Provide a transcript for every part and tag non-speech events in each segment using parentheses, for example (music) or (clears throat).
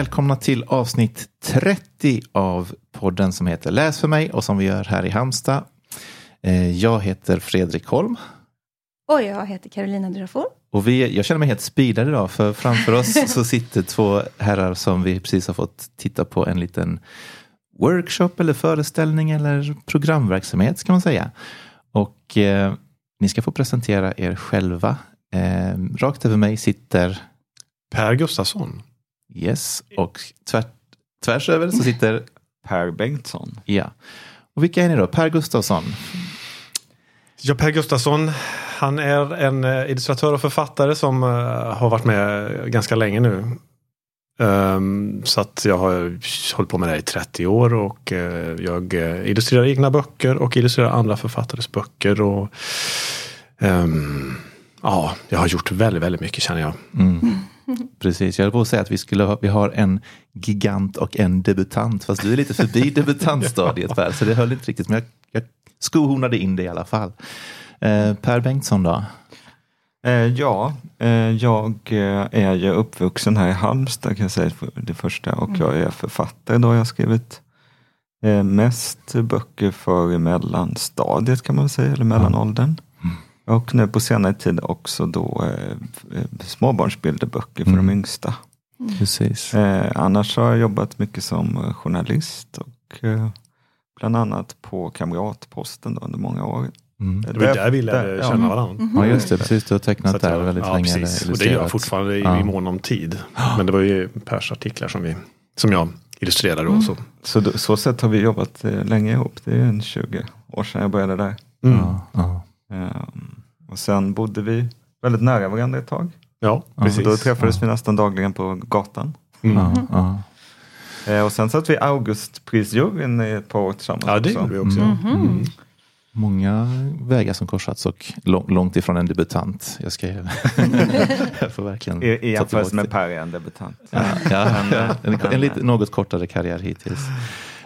välkomna till avsnitt 30 av podden som heter Läs för mig och som vi gör här i Halmstad. Eh, jag heter Fredrik Holm. Och jag heter Carolina Durafor. Och vi, jag känner mig helt speedad idag för framför oss (laughs) så sitter två herrar som vi precis har fått titta på en liten workshop eller föreställning eller programverksamhet ska man säga. Och eh, ni ska få presentera er själva. Eh, rakt över mig sitter Per Gustafsson. Yes, och tvär, tvärs över så sitter Per Bengtsson. Ja. Och vilka är ni då? Per Gustafsson? Ja, Per Gustafsson, han är en eh, illustratör och författare som uh, har varit med ganska länge nu. Um, så att jag har hållit på med det i 30 år och uh, jag illustrerar egna böcker och illustrerar andra författares böcker. Och, um, ja, jag har gjort väldigt, väldigt mycket känner jag. Mm. Precis, jag höll på att säga att vi, skulle ha, vi har en gigant och en debutant. Fast du är lite förbi (laughs) debutantstadiet Per, så det höll inte riktigt. Men jag, jag skohornade in det i alla fall. Eh, per Bengtsson då? Eh, ja, eh, jag eh, är ju uppvuxen här i Halmstad kan jag säga det första. Och jag är författare då. Jag har skrivit eh, mest böcker för mellanstadiet kan man säga, eller mellanåldern. Och nu på senare tid också då eh, eh småbarnsbilderböcker för mm. de yngsta. Mm. Precis. Eh, annars har jag jobbat mycket som eh, journalist och eh, bland annat på Kamratposten då, under många år. Mm. Det var där vi lärde känna varandra. Mm. Ja just det, precis. Du har tecknat där väldigt ja, länge. Precis. Och det gör jag fortfarande i, ja. i mån om tid. Men det var ju Pers artiklar som, vi, som jag illustrerade. Mm. Så. Så, då, så sätt har vi jobbat eh, länge ihop. Det är en 20 år sedan jag började där. Mm. Ja, um, och sen bodde vi väldigt nära varandra ett tag. Ja, precis. Då träffades ja. vi nästan dagligen på gatan. Mm. Mm. Eh, och sen satt vi Augustprisjuryn i ett par år tillsammans. Ja, det gjorde vi också. Mm. Mm. Många vägar som korsats och långt ifrån en debutant. Jag ska (laughs) jag får verkligen I, i jämförelse med Per är en debutant. Ja, ja, ja, en, en lite, något kortare karriär hittills.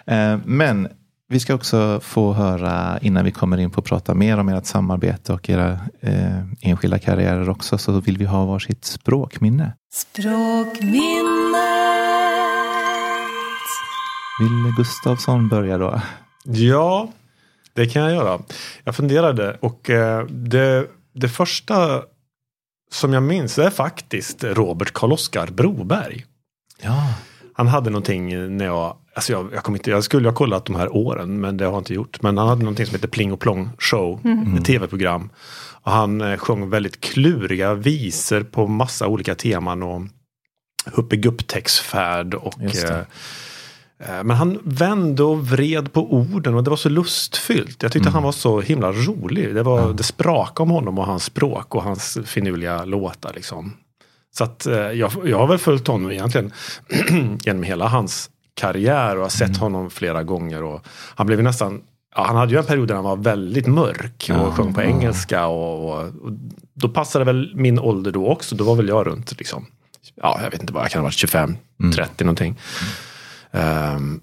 Eh, men vi ska också få höra innan vi kommer in på att prata mer om ert samarbete och era eh, enskilda karriärer också så vill vi ha varsitt språkminne. Språkminnet! Vill Gustavsson börja då? Ja, det kan jag göra. Jag funderade och eh, det, det första som jag minns är faktiskt Robert Karl-Oskar Broberg. Ja. Han hade någonting när jag Alltså jag, jag, inte, jag skulle ha kollat de här åren men det har jag inte gjort. Men han hade någonting som heter Pling och Plong Show. Mm. Ett tv-program. Och han eh, sjöng väldigt kluriga visor på massa olika teman. Och Huppe Gupptäcksfärd och eh, eh, men han vände och vred på orden och det var så lustfyllt. Jag tyckte mm. han var så himla rolig. Det, var, mm. det sprakade om honom och hans språk och hans finurliga låtar. Liksom. Så att eh, jag, jag har väl följt honom egentligen (clears throat) genom hela hans karriär och har sett mm. honom flera gånger. Och han blev nästan Ja, han hade ju en period där han var väldigt mörk och ja, sjöng på ja. engelska. Och, och, och, då passade väl min ålder då också. Då var väl jag runt, liksom, ja, jag vet inte vad jag kan ha varit, 25, mm. 30 någonting. Mm. Um,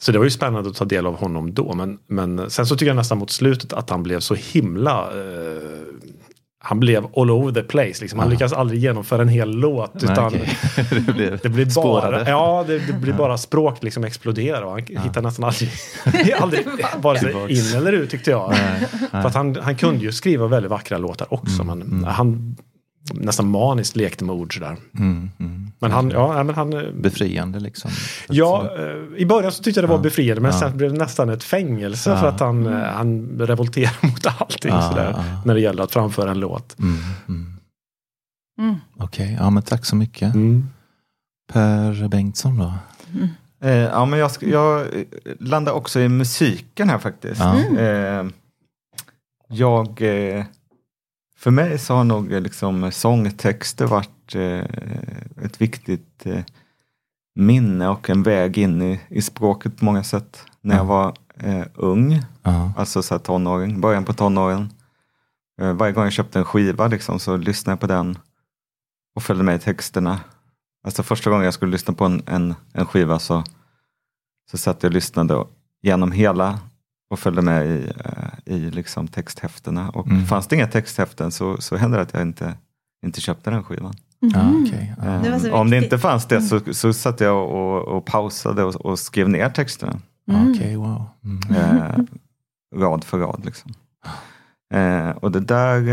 så det var ju spännande att ta del av honom då. Men, men sen så tycker jag nästan mot slutet att han blev så himla uh, han blev all over the place. Liksom. Han lyckas aldrig genomföra en hel låt. Nej, utan okay. (laughs) det, blir, det blir bara, ja, det, det blir bara språk liksom exploderar. Och han ja. hittar nästan aldrig, (laughs) (laughs) aldrig vare sig in eller ut tyckte jag. Nej, För att han, han kunde ju skriva väldigt vackra låtar också. Mm, men mm. han nästan maniskt lekte med ord sådär. Mm, mm. Men han, ja, men han... Eh, befriande liksom? Ja, eh, i början så tyckte jag det var ja, befriande men ja. sen blev det nästan ett fängelse ja. för att han, mm. han revolterar (laughs) mot allting sådär. När det gäller att framföra en låt. Mm, mm. mm. Okej, okay, ja men tack så mycket. Mm. Per Bengtsson då? Eh, ja men jag, jag landar också i musiken här faktiskt. Eh, jag eh, för mig så har nog eh, liksom sångtexter varit eh, ett viktigt eh, minne och en väg in i, i språket på många sätt. När jag var eh, ung, uh alltså så här tonåring, början på tonåren. Eh, varje gång jag köpte en skiva liksom, så lyssnade jag på den och följde med i texterna. Alltså första gången jag skulle lyssna på en, en, en skiva så, så satt jag och lyssnade genom hela och följde med i, eh, i liksom texthäftena. Och mm. fanns det inga texthäften så, så hände det att jag inte, inte köpte den skivan. Ja, okej. Ja. Det var så Eh, Om det inte fanns det så, så satt jag och, och pausade och, och skrev ner texterna. Mm. Okej, wow. Mm. Eh, rad för rad. Liksom. Eh, och det där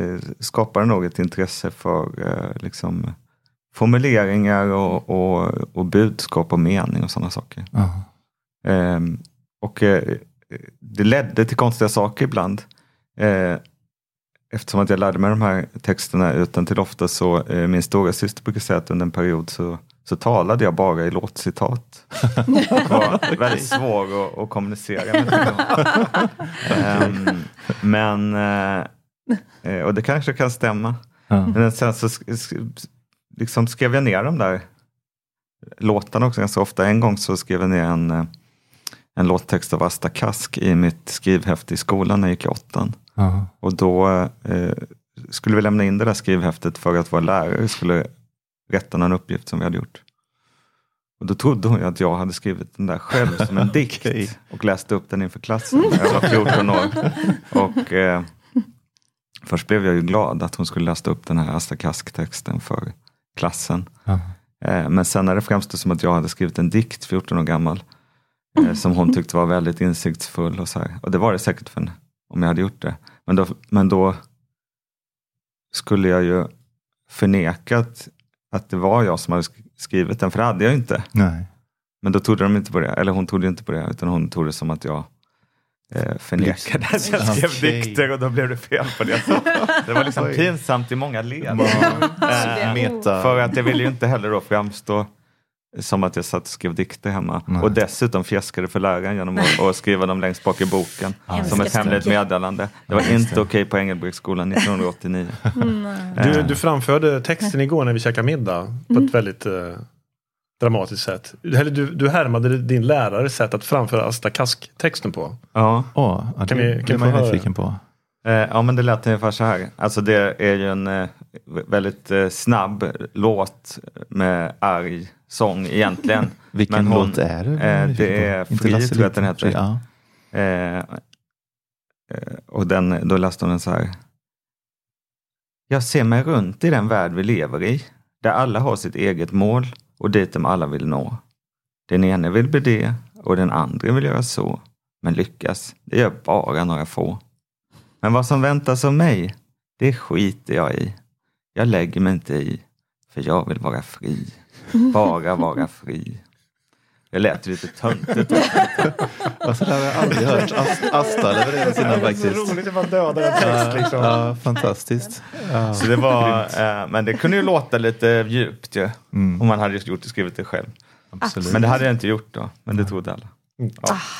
eh, skapade nog ett intresse för eh, liksom, formuleringar och, och, och budskap och mening och sådana saker. Ja. Eh, och eh, det ledde till konstiga saker ibland. Eh, eftersom att jag lärde mig de här texterna utan till ofta så eh, min stora syster brukar säga att under en period så, så talade jag bara i låtcitat. (laughs) Det var väldigt svår att, att kommunicera med. Ehm, men, eh, eh, och det kanske kan stämma. Ja. Men sen så sk- sk- liksom skrev jag ner de där låtarna också ganska ofta. En gång så skrev jag ner en, eh, en låttext av Asta Kask i mitt skrivhäfte i skolan när jag gick i åttan. Ja. Och då eh, skulle vi lämna in det där skrivhäftet för att vår lärare skulle rätta någon uppgift som vi hade gjort. Och då trodde hon att jag hade skrivit den där själv som en (laughs) dikt Okej. och läste upp den inför klassen när jag var 14 år. Och eh, först blev jag ju glad att hon skulle läsa upp den här Asta Kask-texten för klassen. Eh, men sen när det framstod som att jag hade skrivit en dikt 14 år gammal som hon tyckte var väldigt insiktsfull och så här. Och det var det säkert för henne om jag hade gjort det. Men då, men då skulle jag ju förneka att, att det var jag som hade sk- skrivit den, för det hade jag ju inte. Nej. Men då trodde de inte på det, eller hon trodde inte på det, utan hon tog det som att jag eh, förnekade att jag skrev Okej. dikter och då blev det fel på det. Så (laughs) det var liksom pinsamt i många led. Eh, Meta. för att jag ville ju inte heller då framstå som att jag satt och skrev dikter hemma. Nej. Och dessutom fjäskade för läraren genom att, att skriva dem längst bak i boken. Hemska som ett hemligt meddelande. Det var inte okej på Engelbrektsskolan 1989. (laughs) Du, du framförde texten igår när vi käkade middag på ett väldigt eh, dramatiskt sätt. Eller du, du härmade din lärares sätt att framföra Asta Kask-texten på. Ja. Åh, ja, det Kan vi- kan blir vi man nyfiken på. Eh, ja men det lät ungefär så här. Alltså det är ju en eh, väldigt eh, snabb låt med arg sång egentligen. (laughs) Vilken Men hon- låt är det? eh, det är Fri, tror jag att den heter. Ja. Eh, eh, och den, då läste hon den så här. Jag ser mig runt i den värld vi lever i, där alla har sitt eget mål och dit de alla vill nå. Den ene vill bli det och den andra vill göra så. Men lyckas, det gör bara några få. Men vad som väntas av mig, det skiter jag i. Jag lägger mig inte i, för jag vill vara fri. Bara vara fri. Det lät lite töntigt. Alltså, det har jag aldrig hört Ast- Asta leverera sina faktiskt. roligt att man dödar en text liksom. Ja, fantastiskt. Ja. Så det var, eh, men det kunde ju låta lite djupt ju. Mm, Om man hade gjort skrivit det själv. absolut. Men det hade jag inte gjort då. Men det trodde alla.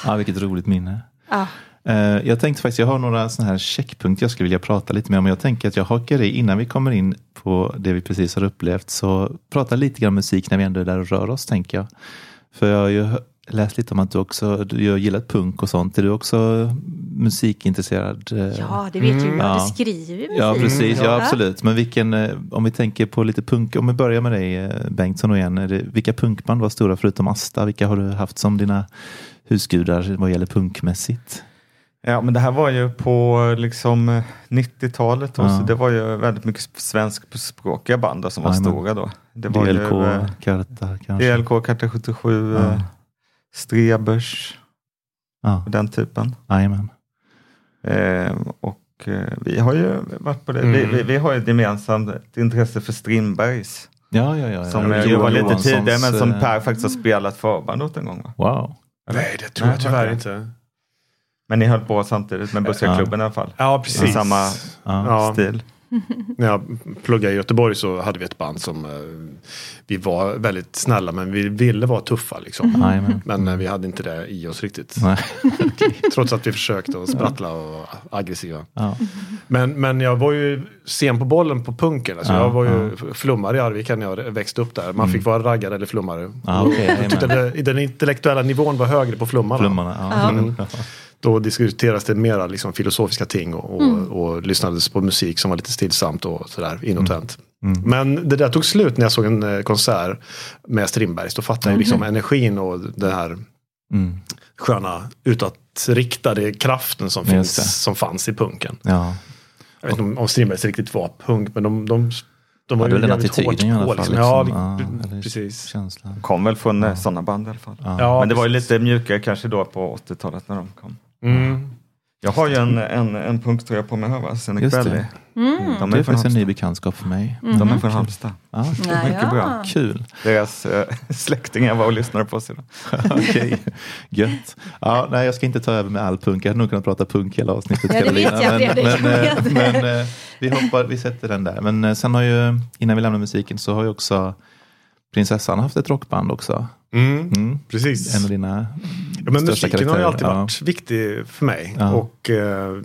Ja, vilket roligt minne. Ja. Eh, Jag tänkte faktiskt, jag har några sådana här checkpunkter jag skulle vilja prata lite mer om. Jag tänker att jag hakar i innan vi kommer in på det vi precis har upplevt. Så prata lite grann musik när vi ändå är där och rör oss, tänker jag. För jag har ju läst lite om att du också du har gillat punk och sånt. Är du också musikintresserad? eh? ja, det vet ju jag. Ja. Du skriver musik. Ja, precis. Ja, Ja. absolut. Men vilken, eh, om vi tänker på lite punk, om vi börjar med dig Bengtsson och igen. Det, vilka punkband var stora förutom Asta? Vilka har du haft som dina husgudar vad gäller punkmässigt? Ja, men det här var ju på liksom eh, 90-talet. då, Ja. Så det var ju väldigt mycket svenskspråkiga band som var Jajamän. stora då. Det var DLK, ju eh, Karta kanske? DLK, Karta 77, Ja. eh, Strebers Ja, och den typen. jajamän. Eh, och eh, vi har ju varit på det. Vi, Mm. vi, vi har ju ett gemensamt intresse för Strindbergs. Ja, ja, ja. Som ja. eh, Johan var lite tidigare men som Per faktiskt har spelat förband åt en gång. Va? Wow. Nej, det tror jag Nej, tyvärr okej. inte. Men ni höll på samtidigt med Bussarklubben i alla fall. Ja, I precis. samma Ja. Ja. stil. När jag pluggade i Göteborg så hade vi ett band som eh, vi var väldigt snälla men vi ville vara tuffa liksom. Jajamän. Men eh, vi hade inte det i oss riktigt. Nej. (laughs) Trots att vi försökte och sprattla och aggressiva. Ja. Men, men jag var ju sen på bollen på punken. Alltså Ja, jag var ju flummare i Arvika när jag växte upp där. Man fick vara raggare eller flummare. Ja, det, den intellektuella nivån var högre på flummarna. Flummarna. Ja. Mm. Då diskuteras det mera liksom filosofiska ting och, och, Mm. och lyssnades på musik som var lite stillsamt och sådär inåtvänt. Mm. Men det där tog slut när jag såg en eh, konsert med Strindbergs. Då fattade jag liksom energin och den här Mm. sköna utåtriktade kraften som, finns, som fanns i punken. ja. Jag vet inte om, om Strindbergs riktigt var punk, men de, de De Ja, var är ju väl den jävligt hårt i alla på, fall. liksom. Liksom. Ja, Ja, precis. Känslan. Kom väl från ja. sådana band i alla fall. Ja. Ja, Men det var ju lite mjukare kanske då på 80-talet när de kom. Mm. Jag har ju en, en, en punktröja på mig här va, det. Belly. Mm. De Det är är från faktiskt en ny bekantskap för mig. De är från Halmstad. Ja, Ja, mycket ja. bra. kul. Deras eh, (laughs) släktingar var och lyssnade på oss (laughs) idag. Okej, gött. Ja, nej, jag ska inte ta över med all punk. Jag hade nog kunnat prata punk hela avsnittet. Ja, det vet jag, men, men, Jag eh, vet. men eh, vi, hoppar, vi sätter den där. Men sen har ju, innan vi lämnar musiken, så har ju också prinsessan haft ett rockband också. Mm. Mm. Precis. En av dina Ja, men musiken har ju karaktärer. alltid Ja. varit viktig för mig. Ja. Och eh,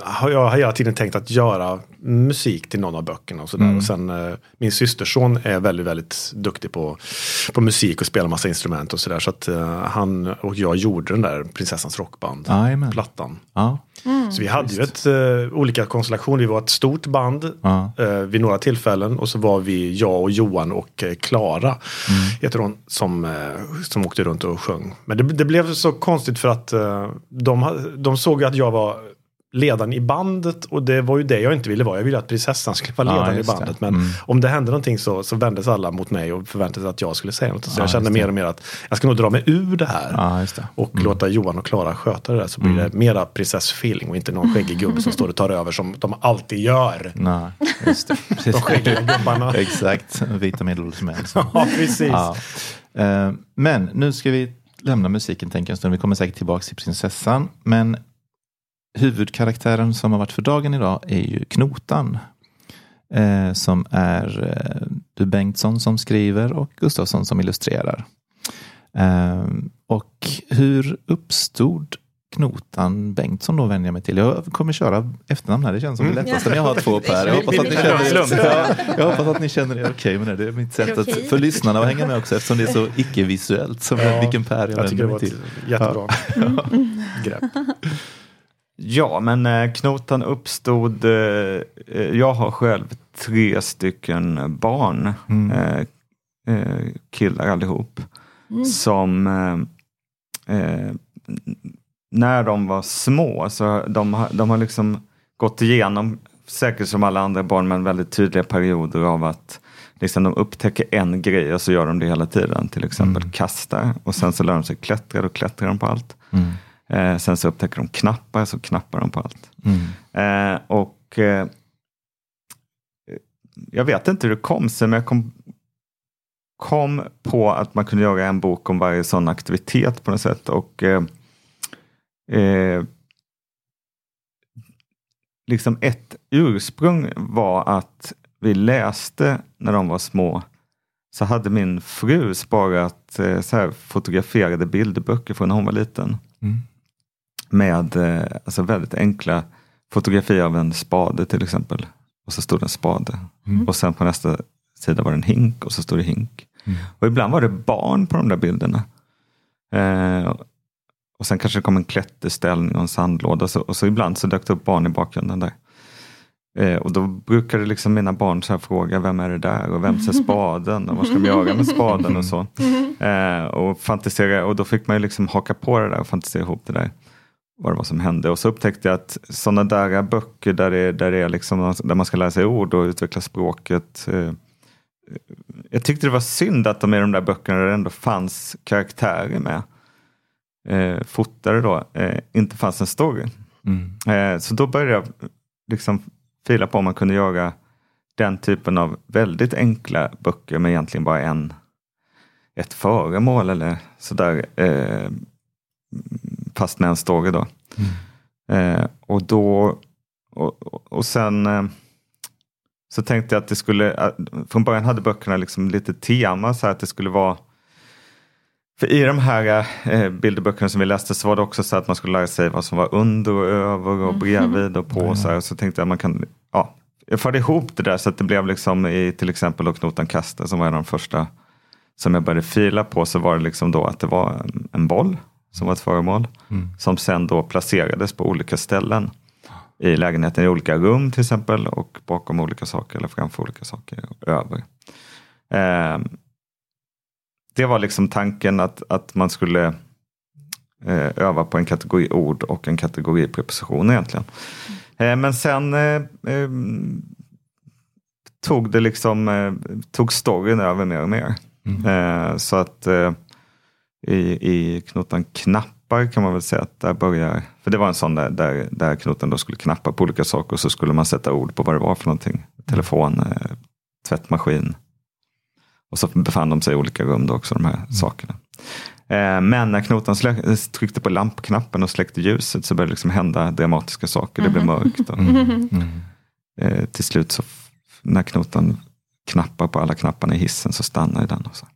har jag har hela tiden tänkt att göra musik till någon av böckerna. Och, sådär. Mm. och sen eh, min systerson är väldigt, väldigt duktig på, på musik och spelar massa instrument och sådär. Så att eh, han och jag gjorde den där Prinsessans rockband. Jajamän. Ja, Så vi hade ju ett, eh, olika konstellationer. Vi var ett stort band eh, vid några tillfällen. Och så var vi, jag och Johan och eh, Klara, heter hon, som, som åkte runt och sjöng. Men det, det blev så konstigt för att de, de såg att jag var ledaren i bandet och det var ju det jag inte ville vara. Jag ville att prinsessan skulle vara Ja, ledaren i just det. bandet. Men Mm. om det hände någonting så, så vändes alla mot mig och förväntade sig att jag skulle säga något. Så Ja, jag kände mer och mer att jag ska nog dra mig ur det här. ja det. Och låta Johan och Klara sköta det där så blir Mm. det mera prinsessfeeling och inte någon skäggig gubbe som står och tar över som de alltid gör. Nej, just det. (laughs) De skäggiga gubbarna. (laughs) Exakt, vita medelålders män. (laughs) Ja, precis. Ja. Eh, Men nu ska vi lämna musiken tänker jag en stund. Vi kommer säkert tillbaka till prinsessan. Men huvudkaraktären som har varit för dagen idag är ju Knotan. Eh, som är eh, du Bengtsson som skriver och Gustafsson som illustrerar. Eh, och hur uppstod Knotan Bengtsson då vänder jag mig till. Jag kommer köra efternamn här. Det känns som det lättaste när jag har (laughs) två Per. Jag hoppas att ni känner er, ja, jag hoppas att ni känner er okej med det. Det är mitt sätt att, för lyssnarna att hänga med också eftersom det är så icke-visuellt. Som Ja, vilken Per jag, Jag tycker vänder det mig var ett till. jättebra grepp. Ja, men eh, knotan uppstod. Eh, eh, jag har själv tre stycken barn. Mm. Killar allihop. Som eh, eh, när de var små så de, har- de har liksom gått igenom, säkert som alla andra barn, men väldigt tydliga perioder av att liksom de upptäcker en grej och så gör de det hela tiden. Till exempel Mm. kasta och sen så lär de sig klättra, då klättrar de på allt. Mm. Eh, sen så upptäcker de knappar, så knappar de på allt. Mm. Eh, och eh, jag vet inte hur det kom sig, men jag kom, kom på att man kunde göra en bok om varje sån aktivitet på något sätt. Och eh, eh, liksom ett ursprung var att vi läste när de var små så hade min fru sparat eh, så här, fotograferade bilderböcker från när hon var liten Mm. Med eh, alltså väldigt enkla fotografier av en spade till exempel. Och så stod det en spade. Mm. Och sen på nästa sida var det en hink och så stod det hink. Mm. Och ibland var det barn på de där bilderna. Eh, och sen kanske det kom en klätterställning och en sandlåda. Så, och så ibland så dök det upp barn i bakgrunden där. Eh, och då brukade liksom mina barn så fråga, vem är det där? Och vem ser (laughs) spaden? Och vad ska de göra med spaden? Och så. Eh, och, fantisera, och då fick man ju liksom haka på det där och fantisera ihop det där. Vad det var som hände. Och så upptäckte jag att sådana där böcker där, det, där, det är liksom, där man ska lära sig ord och utveckla språket. Eh, jag tyckte det var synd att de i de där böckerna där det ändå fanns karaktärer med. Eh, fotare då, eh, inte fanns en story. Mm. Eh, så då började jag liksom fila på om man kunde göra den typen av väldigt enkla böcker med egentligen bara en, ett föremål eller sådär. Eh, fast med en story då. Eh, och då och, och- sen eh, så tänkte jag att det skulle, att- från början hade böckerna liksom lite tema så här att det skulle vara för i de här eh, bilderböckerna som vi läste så var det också så att man skulle lära sig vad som var under och över och bredvid och på. Och så, här. så tänkte jag att man kan, ja, jag förde ihop det där så att det blev liksom i till exempel då Knotan Kasta som var en av de första som jag började fila på så var det liksom då att det var en, en boll som var ett föremål som sen då placerades på olika ställen i lägenheten i olika rum till exempel och bakom olika saker eller framför olika saker och över. Ehm, det var liksom tanken att, att man skulle eh, öva på en kategori ord och en kategori prepositioner egentligen. Eh, men sen eh, eh, tog det liksom, eh, tog storyn över mer och mer. Mm. Eh, så att eh, i, i knotan knappar kan man väl säga att där börjar, för det var en sån där, där, där knoten då skulle knappa på olika saker och så skulle man sätta ord på vad det var för någonting. Telefon, eh, tvättmaskin. Och så befann de sig i olika rum då också, de här sakerna. Eh, Men när knotan slä- tryckte på lampknappen och släckte ljuset så började det liksom hända dramatiska saker. Det blev mörkt. Och, (laughs) Mm. eh, till slut så när knotan knappar på alla knapparna i hissen så stannar den. Och så.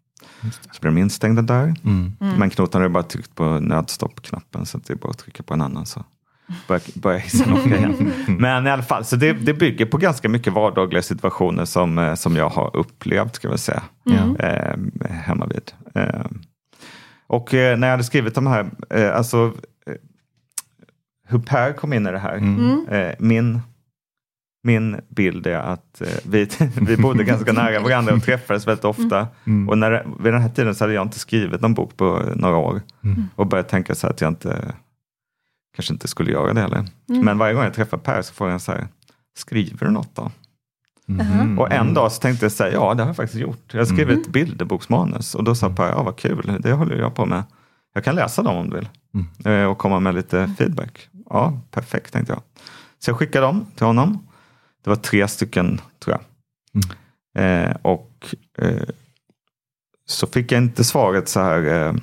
Så blir de instängda där. Mm. Men knotan har ju bara tryckt på nödstoppknappen så att det är bara att trycka på en annan så börjar, börjar hissen åka igen. Men i alla fall, så det, det bygger på ganska mycket vardagliga situationer som, eh, som jag har upplevt ska vi säga. Ja. Eh, hemma vid. Eh, och eh, när jag hade skrivit de här, eh, alltså eh, hur Per kom in i det här. Mm. Eh, min, min bild är att eh, vi, (laughs) vi bodde ganska nära varandra och träffades väldigt ofta. Mm. Och när, vid den här tiden så hade jag inte skrivit någon bok på några år. Mm. Och började tänka så här att jag inte kanske inte skulle göra det heller. Men varje gång jag träffar Per så får jag så här, skriver du något då? Mhm. Och en dag så tänkte jag säga, ja det har jag faktiskt gjort. Jag har skrivit ett bilderboksmanus och då sa Per, ja vad kul, det håller jag på med. Jag kan läsa dem om du vill. Eh, Och komma med lite feedback. Ja, perfekt tänkte jag. Så jag skickade dem till honom. Det var tre stycken tror jag. Eh, och eh, så fick jag inte svaret så här. Eh,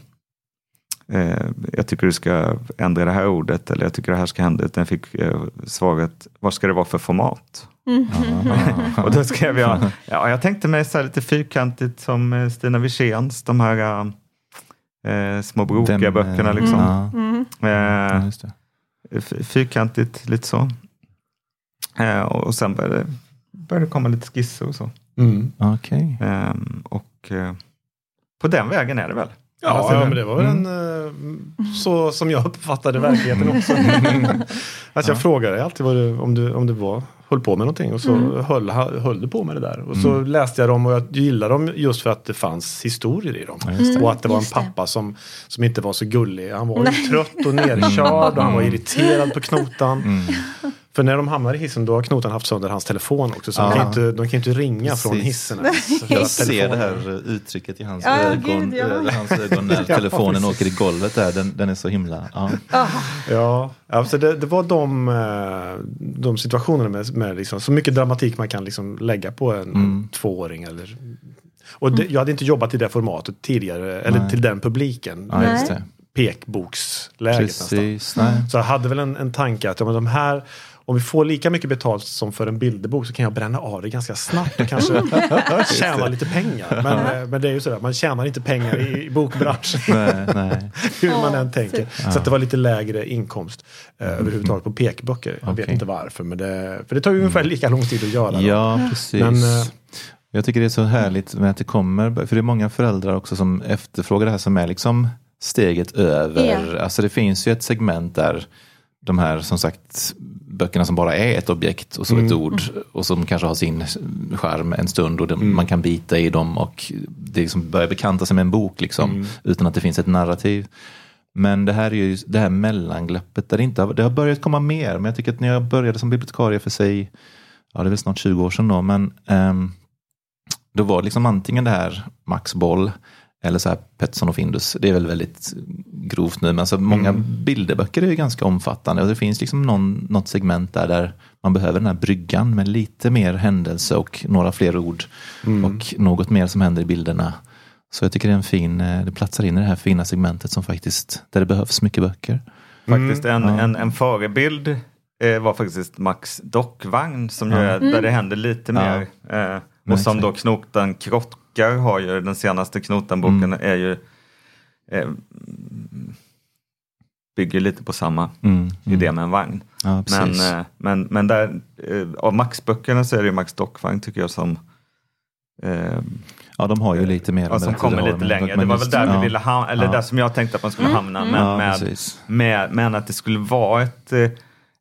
eh, jag tycker du ska ändra det här ordet eller jag tycker det här ska hända. Utan jag fick eh, svaret, vad ska det vara för format? (laughs) Och då skrev jag, ja, jag tänkte mig så här lite fyrkantigt som eh, Stina Wirséns, de här eh, små brokiga eh, böckerna. Liksom. Eh, ja, just det. f- fyrkantigt, lite så. Eh, och sen började, började det komma lite skisser och så. Mm. Okej. Ehm, och eh, på den vägen är det väl? Ja, Alltså, ja, men det var väl en, eh, så som jag uppfattade verkligheten (laughs) också. alltså jag frågade alltid vad du, om, du, om du var, höll på med någonting och så höll, höll du på med det där. Och så läste jag dem och jag gillade dem just för att det fanns historier i dem. Och att det var en just det. pappa som, som inte var så gullig. Han var ju trött och (laughs) nerkörd och han var irriterad på knotan. För när de hamnar i hissen då har knotan haft sönder hans telefon också. Så de, kan inte, de kan inte ringa från Precis. hissen. ens. För Jag ser det här uttrycket i hans, Ja, ögon, gud, ja. eh, hans ögon när (laughs) telefonen åker i golvet där. Den, den är så himla... Ja. Ja, alltså det, det var de, eh, de situationerna med, med liksom, så mycket dramatik man kan liksom lägga på en, en tvååring. Eller, och det, jag hade inte jobbat i det formatet tidigare, eller Nej. till den publiken. Ja, just det. Pekboksläget nästan. Precis. Nej. Så jag hade väl en, en tanke att ja, men de här, om vi får lika mycket betalt som för en bilderbok så kan jag bränna av det ganska snabbt och kanske (laughs) (laughs) tjäna lite pengar. Men, eh, men det är ju sådär, man tjänar inte pengar i, i bokbranschen. Nej, nej. (laughs) Hur man än tänker. Så att det var lite lägre inkomst eh, överhuvudtaget på pekböcker. Jag vet Okej. inte varför. Men det, för det tar ju ungefär lika lång tid att göra. då. Ja, precis. Men, eh, jag tycker det är så härligt med att det kommer, för det är många föräldrar också som efterfrågar det här som är liksom steget över. Ja. Alltså det finns ju ett segment där de här som sagt böckerna som bara är ett objekt och så Mm. ett ord och som kanske har sin skärm en stund och det, Mm. man kan bita i dem och det liksom börjar bekanta sig med en bok liksom Mm. utan att det finns ett narrativ. Men det här är ju det här mellanglappet där det inte har, det har börjat komma mer. Men jag tycker att när jag började som bibliotekarie för sig, ja det är väl snart 20 år sedan då, men ehm, då var det liksom antingen det här Max Boll eller så här Pettersson och Findus. Det är väl väldigt grovt nu, men alltså många bilderböcker är ju ganska omfattande och det finns liksom någon, något segment där, där man behöver den här bryggan med lite mer händelse och några fler ord och något mer som händer i bilderna. Så jag tycker det är en fin, eh, det platsar in i det här fina segmentet som faktiskt, där det behövs mycket böcker. Faktiskt en, Ja. en, en förebild eh, var faktiskt Max dockvagn som är, där det händer lite Ja. mer. Eh, och som då exakt. Knotan Krockar har ju, den senaste Knotan-boken är ju eh, bygger lite på samma Mm, idé med en vagn. Ja, Men, eh, men, men där, eh, av Max-böckerna så är det ju Max Dockvagn tycker jag som eh, ja, de har ju lite mer. ja, som kommer lite längre. Det Men var väl där ja. vi ville hamna, eller Ja. där som jag tänkte att man skulle hamna. Men, Ja, med, med, men att det skulle vara ett, eh,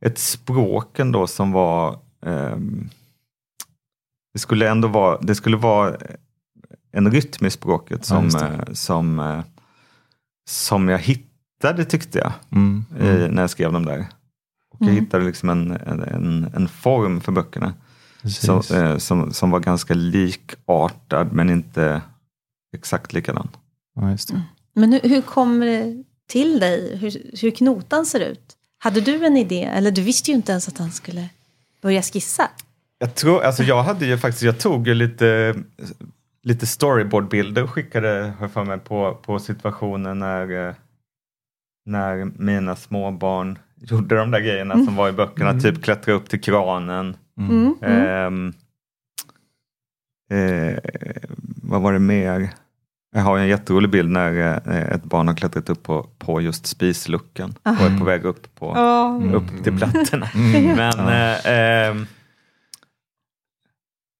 ett språk ändå som var ehm, det skulle ändå vara, det skulle vara en rytm i språket som, just det. eh, som, eh, som jag hittade tyckte jag Mm, i, mm. när jag skrev dem där. Och jag hittade liksom en, en, en, form för böckerna. som, eh, som, som var ganska likartad men inte exakt likadan. Ja, just det. Men hur, hur kommer det till dig hur, hur knotan ser ut? Hade du en idé? Eller du visste ju inte ens att han skulle börja skissa. Jag tror, alltså jag hade ju faktiskt, jag tog ju lite, lite storyboardbilder och skickade har för mig på, på situationen när, eh, när mina småbarn gjorde de där grejerna som var i böckerna, typ klättra upp till kranen. Mm. Ehm, eh, vad var det mer? Jag har en jätterolig bild när eh, ett barn har klättrat upp på, på just spisluckan och är på väg upp, på, Ja. upp till plattorna. Men, eh, ehm,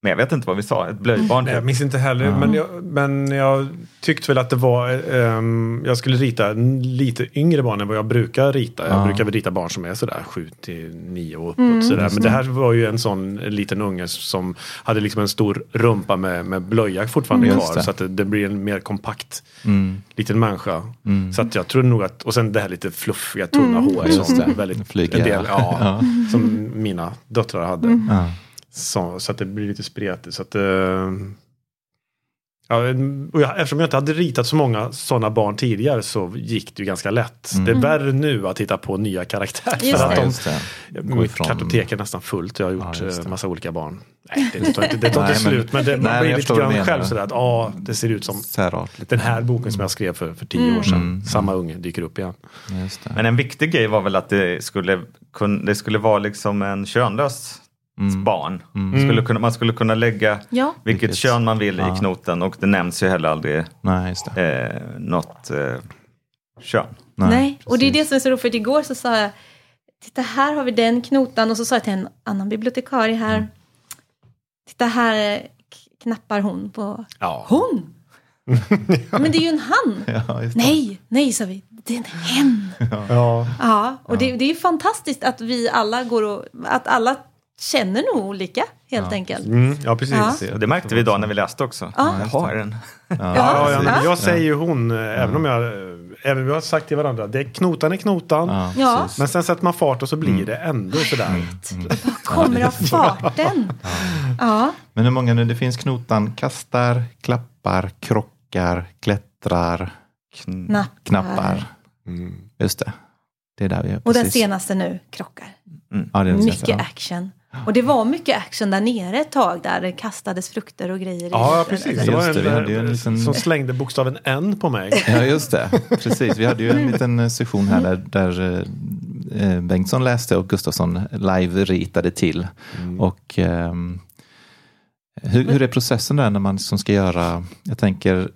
men jag vet inte vad vi sa, ett blöjbarn. Nej, jag typ. minns inte heller, men, jag, men jag tyckte väl att det var, ehm, jag skulle rita en lite yngre barn än vad jag brukar rita. Jag Ja. brukar väl rita barn som är sådär 7 till 9 och uppåt. sådär. Men det här var ju en sån liten unge som hade liksom en stor rumpa med, med blöja fortfarande Mm. Kvar. Så att det, det blir en mer kompakt Mm. liten människa. Mm. Så att jag tror nog att, och sen det här lite fluffiga tunna håret Just som väldigt, en del, ja. ja, som mina döttrar hade. Ja. Så, så att det blir lite spretigt. Så att, eh, ja, och jag, eftersom jag inte hade ritat så många sådana barn tidigare så gick det ju ganska lätt. Det är värre nu att hitta på nya karaktärer. Just för att Ja, de, ifrån- kartotek är nästan fullt. Jag har gjort Ja, eh, massa olika barn. Nej, det tar inte, det tar Nej, inte men- slut. Men det, man Nej, men blir jag lite grann själv sådär att ja, det ser ut som den här boken som jag skrev för, för tio år sedan. Mm. Samma unge dyker upp igen. Just det. Men en viktig grej var väl att det skulle, kun, det skulle vara liksom en könlös Mm. barn. Mm. Skulle kunna, man skulle kunna lägga Ja. vilket Vilket- kön man vill Ja. i knoten och det nämns ju heller aldrig Nej, just det. eh, något eh, kön. Nej, och det är det som är så roligt. För igår så sa jag, titta här har vi den knotan. Och så sa jag till en annan bibliotekarie här, Mm. titta här eh, knappar hon på... Ja. Hon? Men det är ju en han. (laughs) Ja. Nej, nej sa vi. Det är en hen. (laughs) Ja. Ja, och Det, det är ju fantastiskt att vi alla går och... Att alla känner nog olika, helt enkelt. Mm, ja, precis. Ja. Det märkte vi idag när vi läste också. Ja. Jag har en. Ja, ja, Ja. jag säger ju hon, eh, även om jag, eh, även vi har sagt till varandra, det är knotan är knotan. Ja, Ja. Men sen sätter man fart och så blir det ändå sådär. Kommer av farten. Ja, Men hur många nu? Det finns knotan kastar, klappar, krockar, klättrar, Kn- nappar. knappar. Mm. Just det. Det är där vi är. Och den senaste nu, krockar. Ja, det är den Mycket senaste, ja. action. Och det var mycket action där nere ett tag där det kastades frukter och grejer. i Ja, precis. Det var det, vi en, hade en eh, liten- som slängde bokstaven N på mig. Ja, just det. Precis. Vi hade ju en liten eh, session här där, där eh, Bengtsson läste och Gustafsson live-ritade till. Och ehm, hur, hur är processen där när man som ska göra, jag tänker,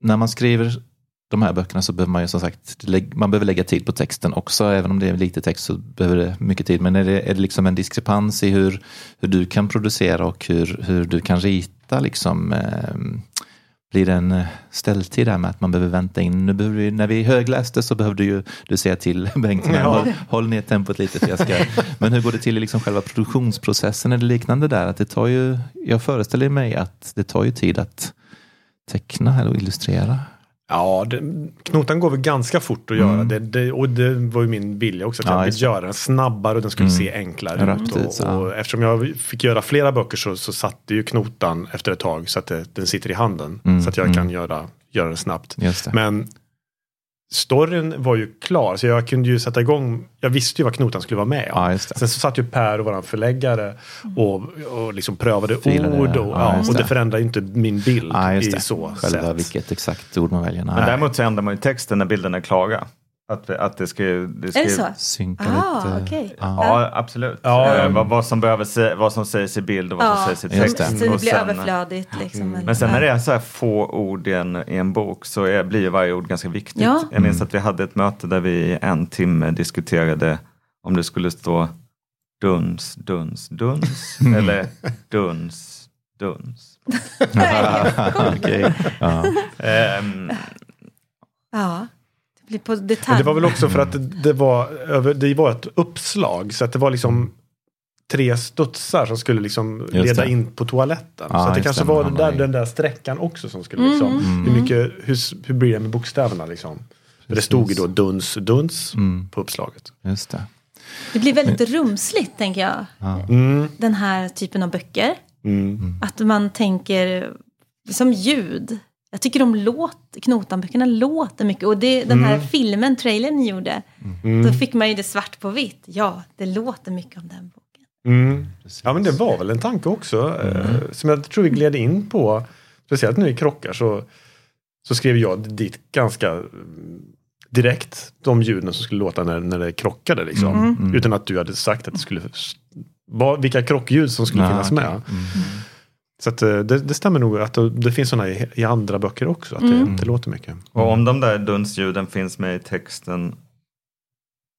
när man skriver de här böckerna så behöver man ju som sagt, man behöver lägga tid på texten också, även om det är lite text så behöver det mycket tid. Men är det, är det liksom en diskrepans i hur, hur du kan producera och hur, hur du kan rita liksom? ehm, blir det en eh, ställtid där med att man behöver vänta in. Nu behöver vi, när vi högläste så behövde ju du säga till (laughs) Bengt, Ja. håll, håll ner tempot lite. För jag ska, (laughs) men hur går det till i liksom själva produktionsprocessen? Är det liknande där? Att det tar ju, jag föreställer mig att det tar ju tid att teckna eller illustrera. Ja, det, knotan går väl ganska fort att göra. Mm. Det, det, och det var ju min vilja också. Att Ja, jag ville göra den snabbare och den skulle Mm. se enklare ut. Och, ja. och eftersom jag fick göra flera böcker så, så satte ju knotan efter ett tag så att den sitter i handen. Mm, Så att jag mm. kan göra, göra det snabbt. Men storyn var ju klar så jag kunde ju sätta igång. Jag visste ju vad knotan skulle vara med om. ja, just det. Sen så satt ju Per och våran förläggare och, och liksom prövade Filade, ord. Och, ja, och det det. förändrade ju inte min bild Ja, just i så Själva sätt. vilket exakt ord man väljer. Men Nej. däremot så ändrar man ju texten när bilderna är klara. Att, att det ska, det ska Är det så? Synka Ah, lite. okej. Ja. Ja, absolut. Ja. Eh, vad, vad, som behöver se, vad som sägs i bild och vad som Ja, sägs i text. det. så det blir sen- överflödigt. Liksom. Men sen när det är så här få ord i en, i en bok så är, blir ju varje ord ganska viktigt. Ja. Jag minns att vi hade ett möte där vi i en timme diskuterade om det skulle stå duns, duns, duns eller duns, duns. (laughs) (laughs) Okej. ja. Ehm, Ja, på Men detalj. det var väl också för att det, var, det var ett uppslag. Så att det var liksom tre studsar som skulle liksom leda in på toaletten. Ja, så att det kanske det, var den där, den där sträckan också som skulle liksom. Mm. Hur, mycket, hur, hur blir det med bokstäverna liksom? För det stod ju då duns, duns Mm. på uppslaget. Just det. Det blir väldigt rumsligt, tänker jag. Mm. Den här typen av böcker. Mm. Att man tänker som ljud. Jag tycker de låter, Knotanböckerna låter mycket. Och det, den här filmen, trailern ni gjorde, då fick man ju det svart på vitt. Ja, det låter mycket om den boken. Mm. Ja men det var väl en tanke också eh, som jag tror vi gled in på. Speciellt nu i krockar så, så skrev jag dit ganska mm, direkt de ljuden som skulle låta när, när det krockade. Liksom. Utan att du hade sagt att det skulle vad, vilka krockljud som skulle Ja, finnas okej. med. Så att, eh, det, det stämmer nog att det, det finns sådana i, i andra böcker också. Att det, det låter mycket. Och om de där dunsljuden finns med i texten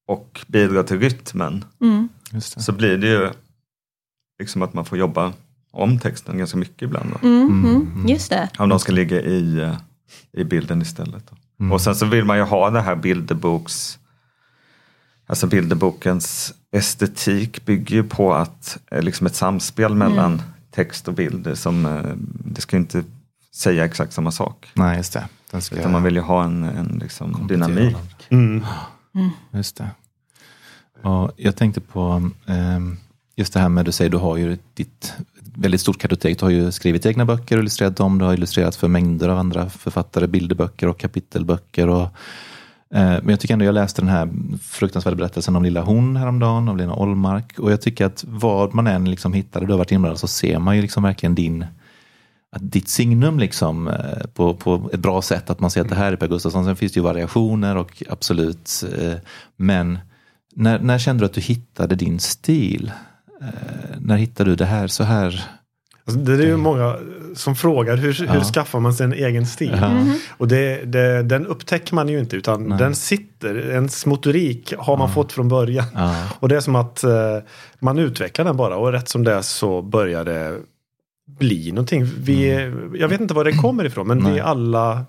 och bidrar till rytmen Mm. Just det. så blir det ju liksom att man får jobba om texten ganska mycket ibland. Då. Mm, mm. Just det. Om de ska ligga i, eh, i bilden istället. Då. Och sen så vill man ju ha det här bilderboks Alltså bilderbokens estetik bygger ju på att eh, liksom ett samspel mellan text och bilder som eh, det ska inte säga exakt samma sak. Nej, just det. Den ska Utan man vill ju ha en, en liksom dynamik. varandra. Mm. Just det. Och jag tänkte på ehm, just det här med, du säger du har ju ditt väldigt stort kartotek. Du har ju skrivit egna böcker och illustrerat dem. Du har illustrerat för mängder av andra författare, bilderböcker och kapitelböcker. Och, Eh, men jag tycker ändå jag läste den här fruktansvärda berättelsen om Lilla hon häromdagen av Lena Ollmark. Och jag tycker att vad man än liksom och du har varit inblandad, så ser man ju liksom verkligen din att ditt signum liksom, eh, på, på ett bra sätt. Att man ser att det här är Per Gustafsson. Sen finns det ju variationer och absolut. Eh, men när, när kände du att du hittade din stil? När hittade du det här så här? Alltså, det är ju många som frågar hur, hur Ja. skaffar man sig en egen stil? Och det, det, den upptäcker man ju inte utan Nej. den sitter, ens motorik har man fått från början. Ja. Och det är som att eh, man utvecklar den bara och rätt som det är så börjar det bli någonting. Vi, är- Jag vet inte var det kommer ifrån men vi Nej. alla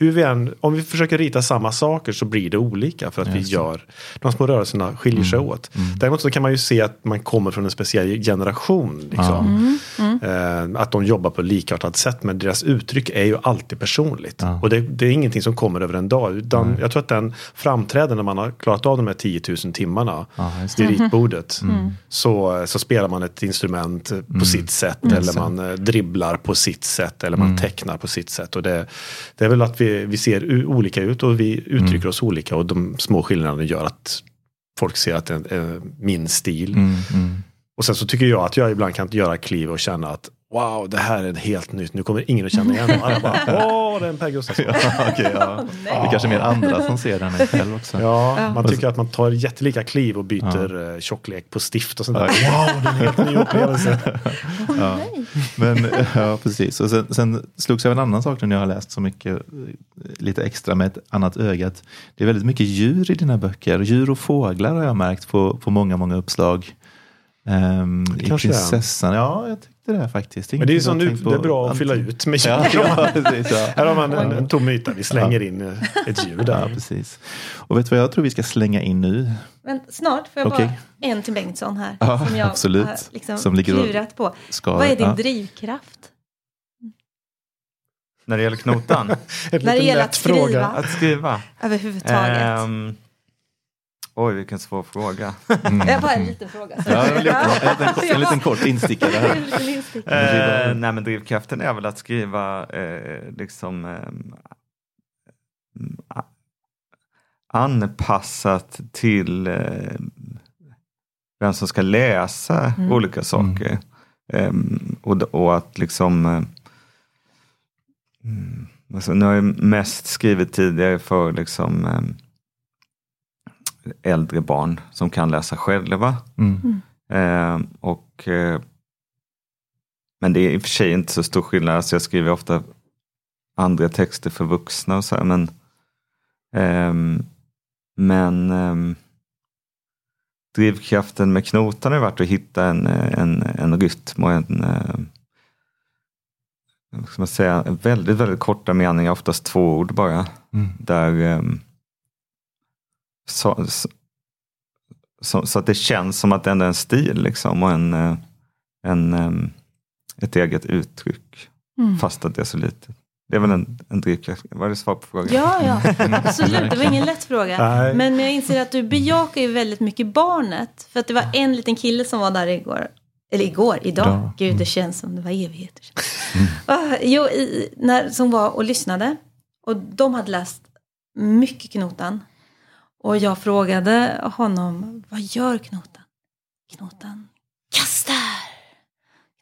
hur vi än, om vi försöker rita samma saker så blir det olika för att vi Just det. gör de små rörelserna skiljer sig åt. Däremot så kan man ju se att man kommer från en speciell generation. Liksom. Eh, att de jobbar på likartat sätt men deras uttryck är ju alltid personligt. Ja. Och det, det är ingenting som kommer över en dag. Utan jag tror att den framträder när man har klarat av de här 10 000 timmarna Ja, vid ritbordet. Så, så spelar man ett instrument på sitt sätt eller man eh, dribblar på sitt sätt eller man tecknar på sitt sätt. Och det, det är väl att vi, vi ser olika ut och vi uttrycker oss olika och de små skillnaderna gör att folk ser att det är min stil. Mm, mm. Och sen så tycker jag att jag ibland kan göra kliv och känna att wow, det här är helt nytt. Nu kommer ingen att känna igen mig. Alla bara, (laughs) åh, det är en Per Gustafsson. Ja, okej, ja. (laughs) Det är kanske mer andra som ser den själv också. Ja, man tycker att man tar jättelika kliv och byter eh, tjocklek på stift och sånt där. Wow, det är en helt ny upplevelse. (laughs) Ja. Men, ja, precis. Och sen, sen slogs jag av en annan sak nu när jag har läst så mycket, eh, lite extra med ett annat öga. Det är väldigt mycket djur i dina böcker. Djur och fåglar har jag märkt på, på många, många uppslag. Um, I prinsessan, ja jag tyckte det faktiskt. Men det är, jag nu, det är bra att fylla ut med (laughs) Ja, ja, precis, ja. Här har man en, en tom yta, vi slänger in eh, ett djur ja, där. precis. Och vet du vad jag tror vi ska slänga in nu? Men snart får jag Okej. bara en till Bengtsson här. Ja, som jag absolut. har liksom Som ligger klurat på. Ska, Vad är din ja. drivkraft? När det gäller knotan, (laughs) När det gäller att skriva. att skriva. Överhuvudtaget. Ehm, oj, vilken svår fråga. Jag bara en liten fråga. så- Ja, en, liten, en, liten, en liten kort instickare här. (laughs) En liten instick. Eh, nej men drivkraften är väl att skriva eh, liksom ehm, a- anpassat till eh, vem som ska läsa olika saker. Ehm, och, och att liksom eh, mm, alltså, nu har jag mest skrivit tidigare för liksom ehm, äldre barn som kan läsa själva. Mm. Eh, och, eh, men det är i och för sig inte så stor skillnad. Alltså jag skriver ofta andra texter för vuxna och så här, men ehm, men ehm, drivkraften med knotan har varit att hitta en, eh, en, en rytm och en eh, ska man säga, väldigt, väldigt korta meningar, oftast två ord bara. Mm. Där ehm, så, så, så, så att det känns som att det ändå är en stil liksom och en, eh, en, ehm, ett eget uttryck. Mm. Fast att det är så litet. Det är väl en, en drivkraft. Var det svar på frågan? Ja, ja, (laughs) absolut. Det var ingen lätt fråga. Nej. Men jag inser att du bejakar ju väldigt mycket barnet. För att det var en liten kille som var där igår. Eller igår, idag. Idag. Gud, det känns som det var evigheter sedan. (laughs) Ah, jo, i, när, som var och lyssnade. Och de hade läst mycket Knotan. Och jag frågade honom, vad gör Knotan? Knotan kastar.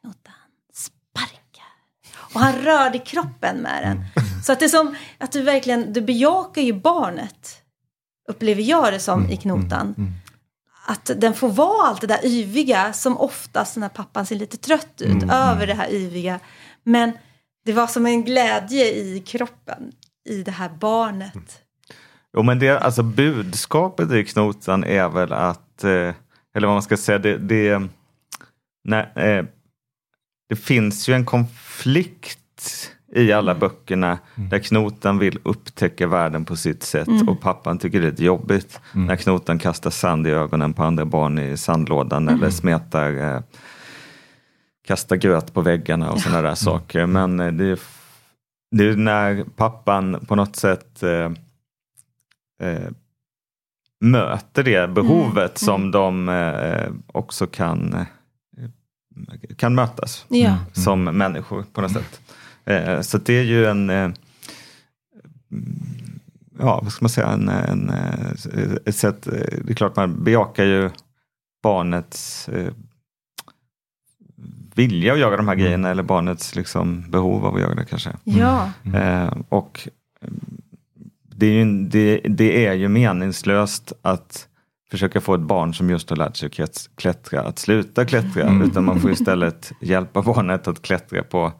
Knotan sparkar. Och han rörde kroppen med den. Så att det är som att du verkligen, du bejakar ju barnet. Upplever jag det som i Knotan. Att den får vara allt det där yviga som oftast när pappan ser lite trött ut över det här yviga. Men det var som en glädje i kroppen i det här barnet. Jo men det, alltså budskapet i Knotan är väl att, eh, eller vad man ska säga, det, det, nej, eh, det finns ju en konflikt i alla böckerna där Knotan vill upptäcka världen på sitt sätt och pappan tycker det är lite jobbigt när Knotan kastar sand i ögonen på andra barn i sandlådan eller smetar eh, kastar gröt på väggarna och sådana där saker. Men eh, det det är när pappan på något sätt eh, eh, möter det behovet som de eh, också kan, eh, kan mötas Ja. som människor på något sätt. Eh, så det är ju en, eh, ja vad ska man säga, en, en, eh, ett sätt, det är klart man bejakar ju barnets eh, vilja att göra de här grejerna eller barnets liksom, behov av att göra det kanske. Ja. Eh, och det är, ju, det, det är ju meningslöst att försöka få ett barn som just har lärt sig klätt- klättra att sluta klättra. Utan man får istället hjälpa barnet att klättra på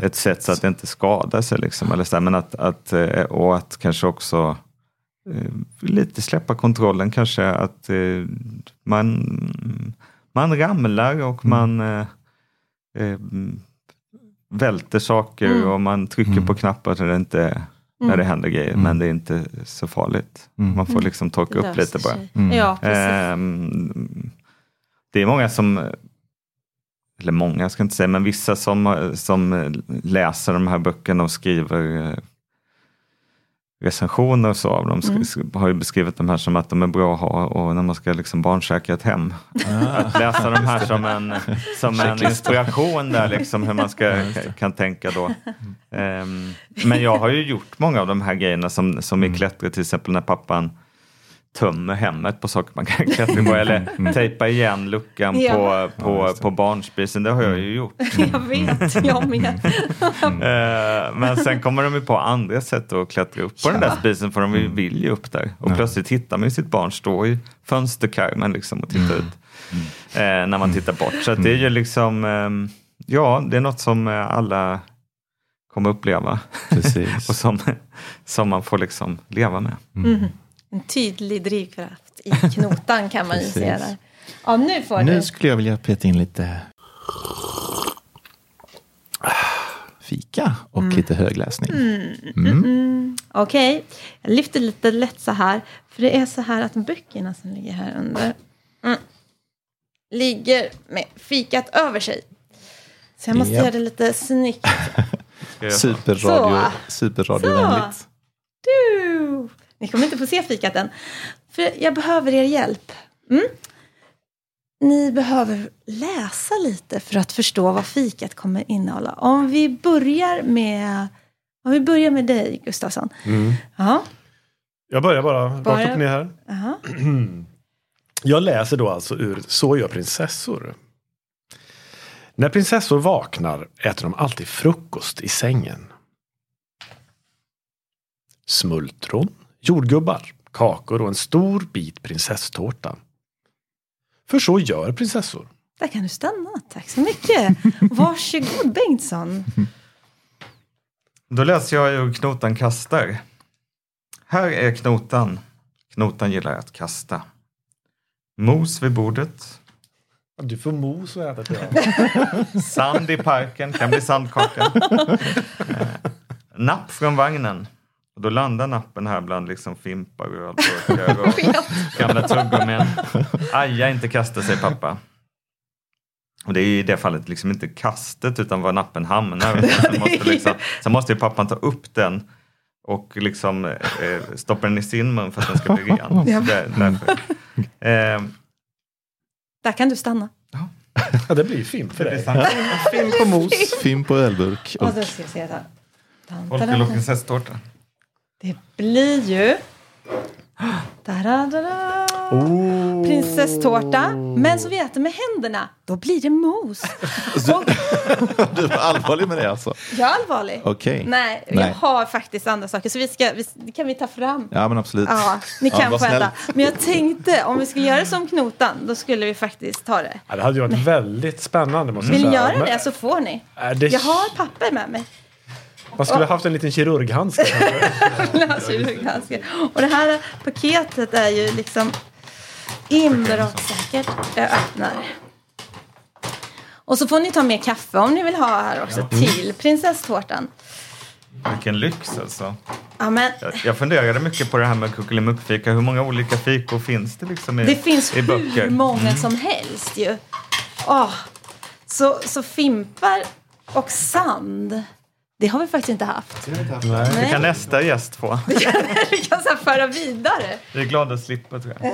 ett sätt så att det inte skadar sig. Liksom, eller så. Men att, att, eh, och att kanske också eh, lite släppa kontrollen kanske. Att eh, man, man ramlar och man eh, eh, välter saker och man trycker på knappar när det, inte, när det händer grejer. Men det är inte så farligt. Man får liksom torka upp lite bara. Ja, precis. Ehm, det är många som, eller många jag ska inte säga, men vissa som, som läser de här böckerna och skriver eh, recensioner och så av dem sk- har ju beskrivit de här som att de är bra att ha och när man ska liksom barnsäkra ett hem. Att (laughs) läsa de här som en, som en inspiration där liksom hur man ska, kan tänka då. Ehm, men jag har ju gjort många av de här grejerna som, som i klättret till exempel när pappan tömmer hemmet på saker man kan (laughs) klättra på eller tejpa igen luckan Ja. på, på, på barnspisen. Det har jag ju gjort. (laughs) Jag vet, jag med. Eh, men sen kommer de ju på andra sätt att klättra upp på den där spisen för de vill- vill ju upp där. Och plötsligt hittar man ju sitt barn stå i fönsterkarmen liksom och titta ut. Eh, när man tittar bort. Så det är ju liksom, ehm, ja det är något som eh, alla kommer uppleva. Precis. (laughs) och som, som man får liksom leva med. En tydlig drivkraft i knotan kan man ju säga där. Ja, nu får Nu du. skulle jag vilja peta in lite fika och lite högläsning. Okej, jag lyfter lite lätt så här. För det är så här att böckerna som ligger här under mm, ligger med fikat över sig. Så jag måste Japp. göra det lite snyggt. (laughs) Superradio, superradiovänligt. Du! Ni kommer inte få se fikat än. För jag behöver er hjälp. Mm? Ni behöver läsa lite för att förstå vad fikat kommer innehålla. Om vi börjar med, om vi börjar med dig, Gustafsson. Ja, Jag börjar bara rakt upp ner här. aha. (clears throat) Jag läser då alltså ur Så gör prinsessor. När prinsessor vaknar äter de alltid frukost i sängen. Smultron, jordgubbar, kakor och en stor bit prinsesstårta. För så gör prinsessor. Där kan du stanna. Tack så mycket. Varsågod Bengtsson. Då läser jag ur Knotan kastar. Här är Knotan. Knotan gillar att kasta. Mos vid bordet. Du får mos att äta till. Sand i parken, kan bli sandkaka. (laughs) Eh, Napp från vagnen. Och då landar nappen här bland liksom fimpar och (laughs) ölburkar och gamla tuggummin. Aja, inte kasta sig pappa. Och det är i det fallet liksom inte kastet utan var nappen hamnar. (laughs) sen, måste liksom, sen måste ju pappan ta upp den och liksom eh, stoppa den i sin mun för att den ska bli ren. (laughs) Därför. Eh, Där kan du stanna. Ja, det blir film för dig. Film på mos. Film på ölburk. Och Och ska se där. Folköl prinsesstårta. Det blir ju... Da-da-da-da. Prinsesstårta. Men så vi äter med händerna. Då blir det mos. (laughs) Och, (laughs) du var allvarlig med det alltså? jag är allvarlig. Okej. Nej, Nej. jag har faktiskt andra saker. Så vi ska, vi, det kan vi ta fram. Ja men absolut. Ja, ni Ja, kan vad få äta. Men jag tänkte, om vi skulle göra det som knotan, då skulle vi faktiskt ta det. Ja, det hade ju varit väldigt spännande. Måste Vill ni göra Men- det så får ni. Är det... Jag har papper med mig. Man skulle ha haft en liten kirurghandske. (laughs) Glasskivhandske. Och det här paketet är ju liksom inbrottssäkert. Jag öppnar. Och så får ni ta med kaffe om ni vill ha här också till prinsesstårtan. Vilken lyx alltså. Ja, men Jag, jag funderade mycket på det här med kuckelimuckfika. Hur många olika fikor finns det liksom i, det finns i hur böcker? många som helst ju. Åh, så, så fimpar och sand. Det har vi faktiskt inte haft. Nej. Det kan nästa gäst få. (laughs) Vi kan så här föra vidare. Vi är glada att slippa tror jag.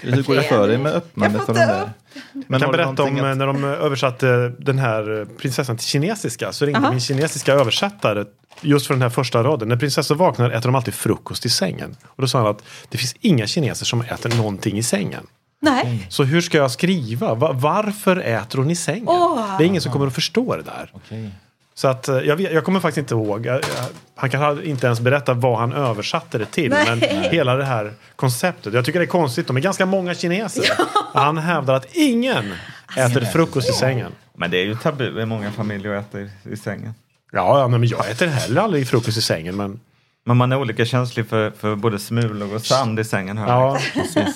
Hur går det för dig med öppnandet av den där? Men Jag kan berätta om eh, att- när de översatte den här prinsessan till kinesiska. Så ringde Aha. min kinesiska översättare just för den här första raden. När prinsessor vaknar äter de alltid frukost i sängen. Och då sa han att det finns inga kineser som äter någonting i sängen. Nej. Så hur ska jag skriva? Va- varför äter hon i sängen? Åh. Det är ingen som kommer att förstå det där. Okej. Så att eh, jag, vet, jag kommer faktiskt inte ihåg. Jag, jag, han kan inte ens berätta vad han översatte det till. Nej. Men hela det här konceptet. Jag tycker det är konstigt. De är ganska många kineser. Och han hävdar att ingen äter frukost i sängen. Men det är ju tabu i många familjer att äta i, i sängen. Ja, ja, men jag äter heller aldrig frukost i sängen. Men, Men man är olika känslig för, för både smulor och sand i sängen. Hör ja,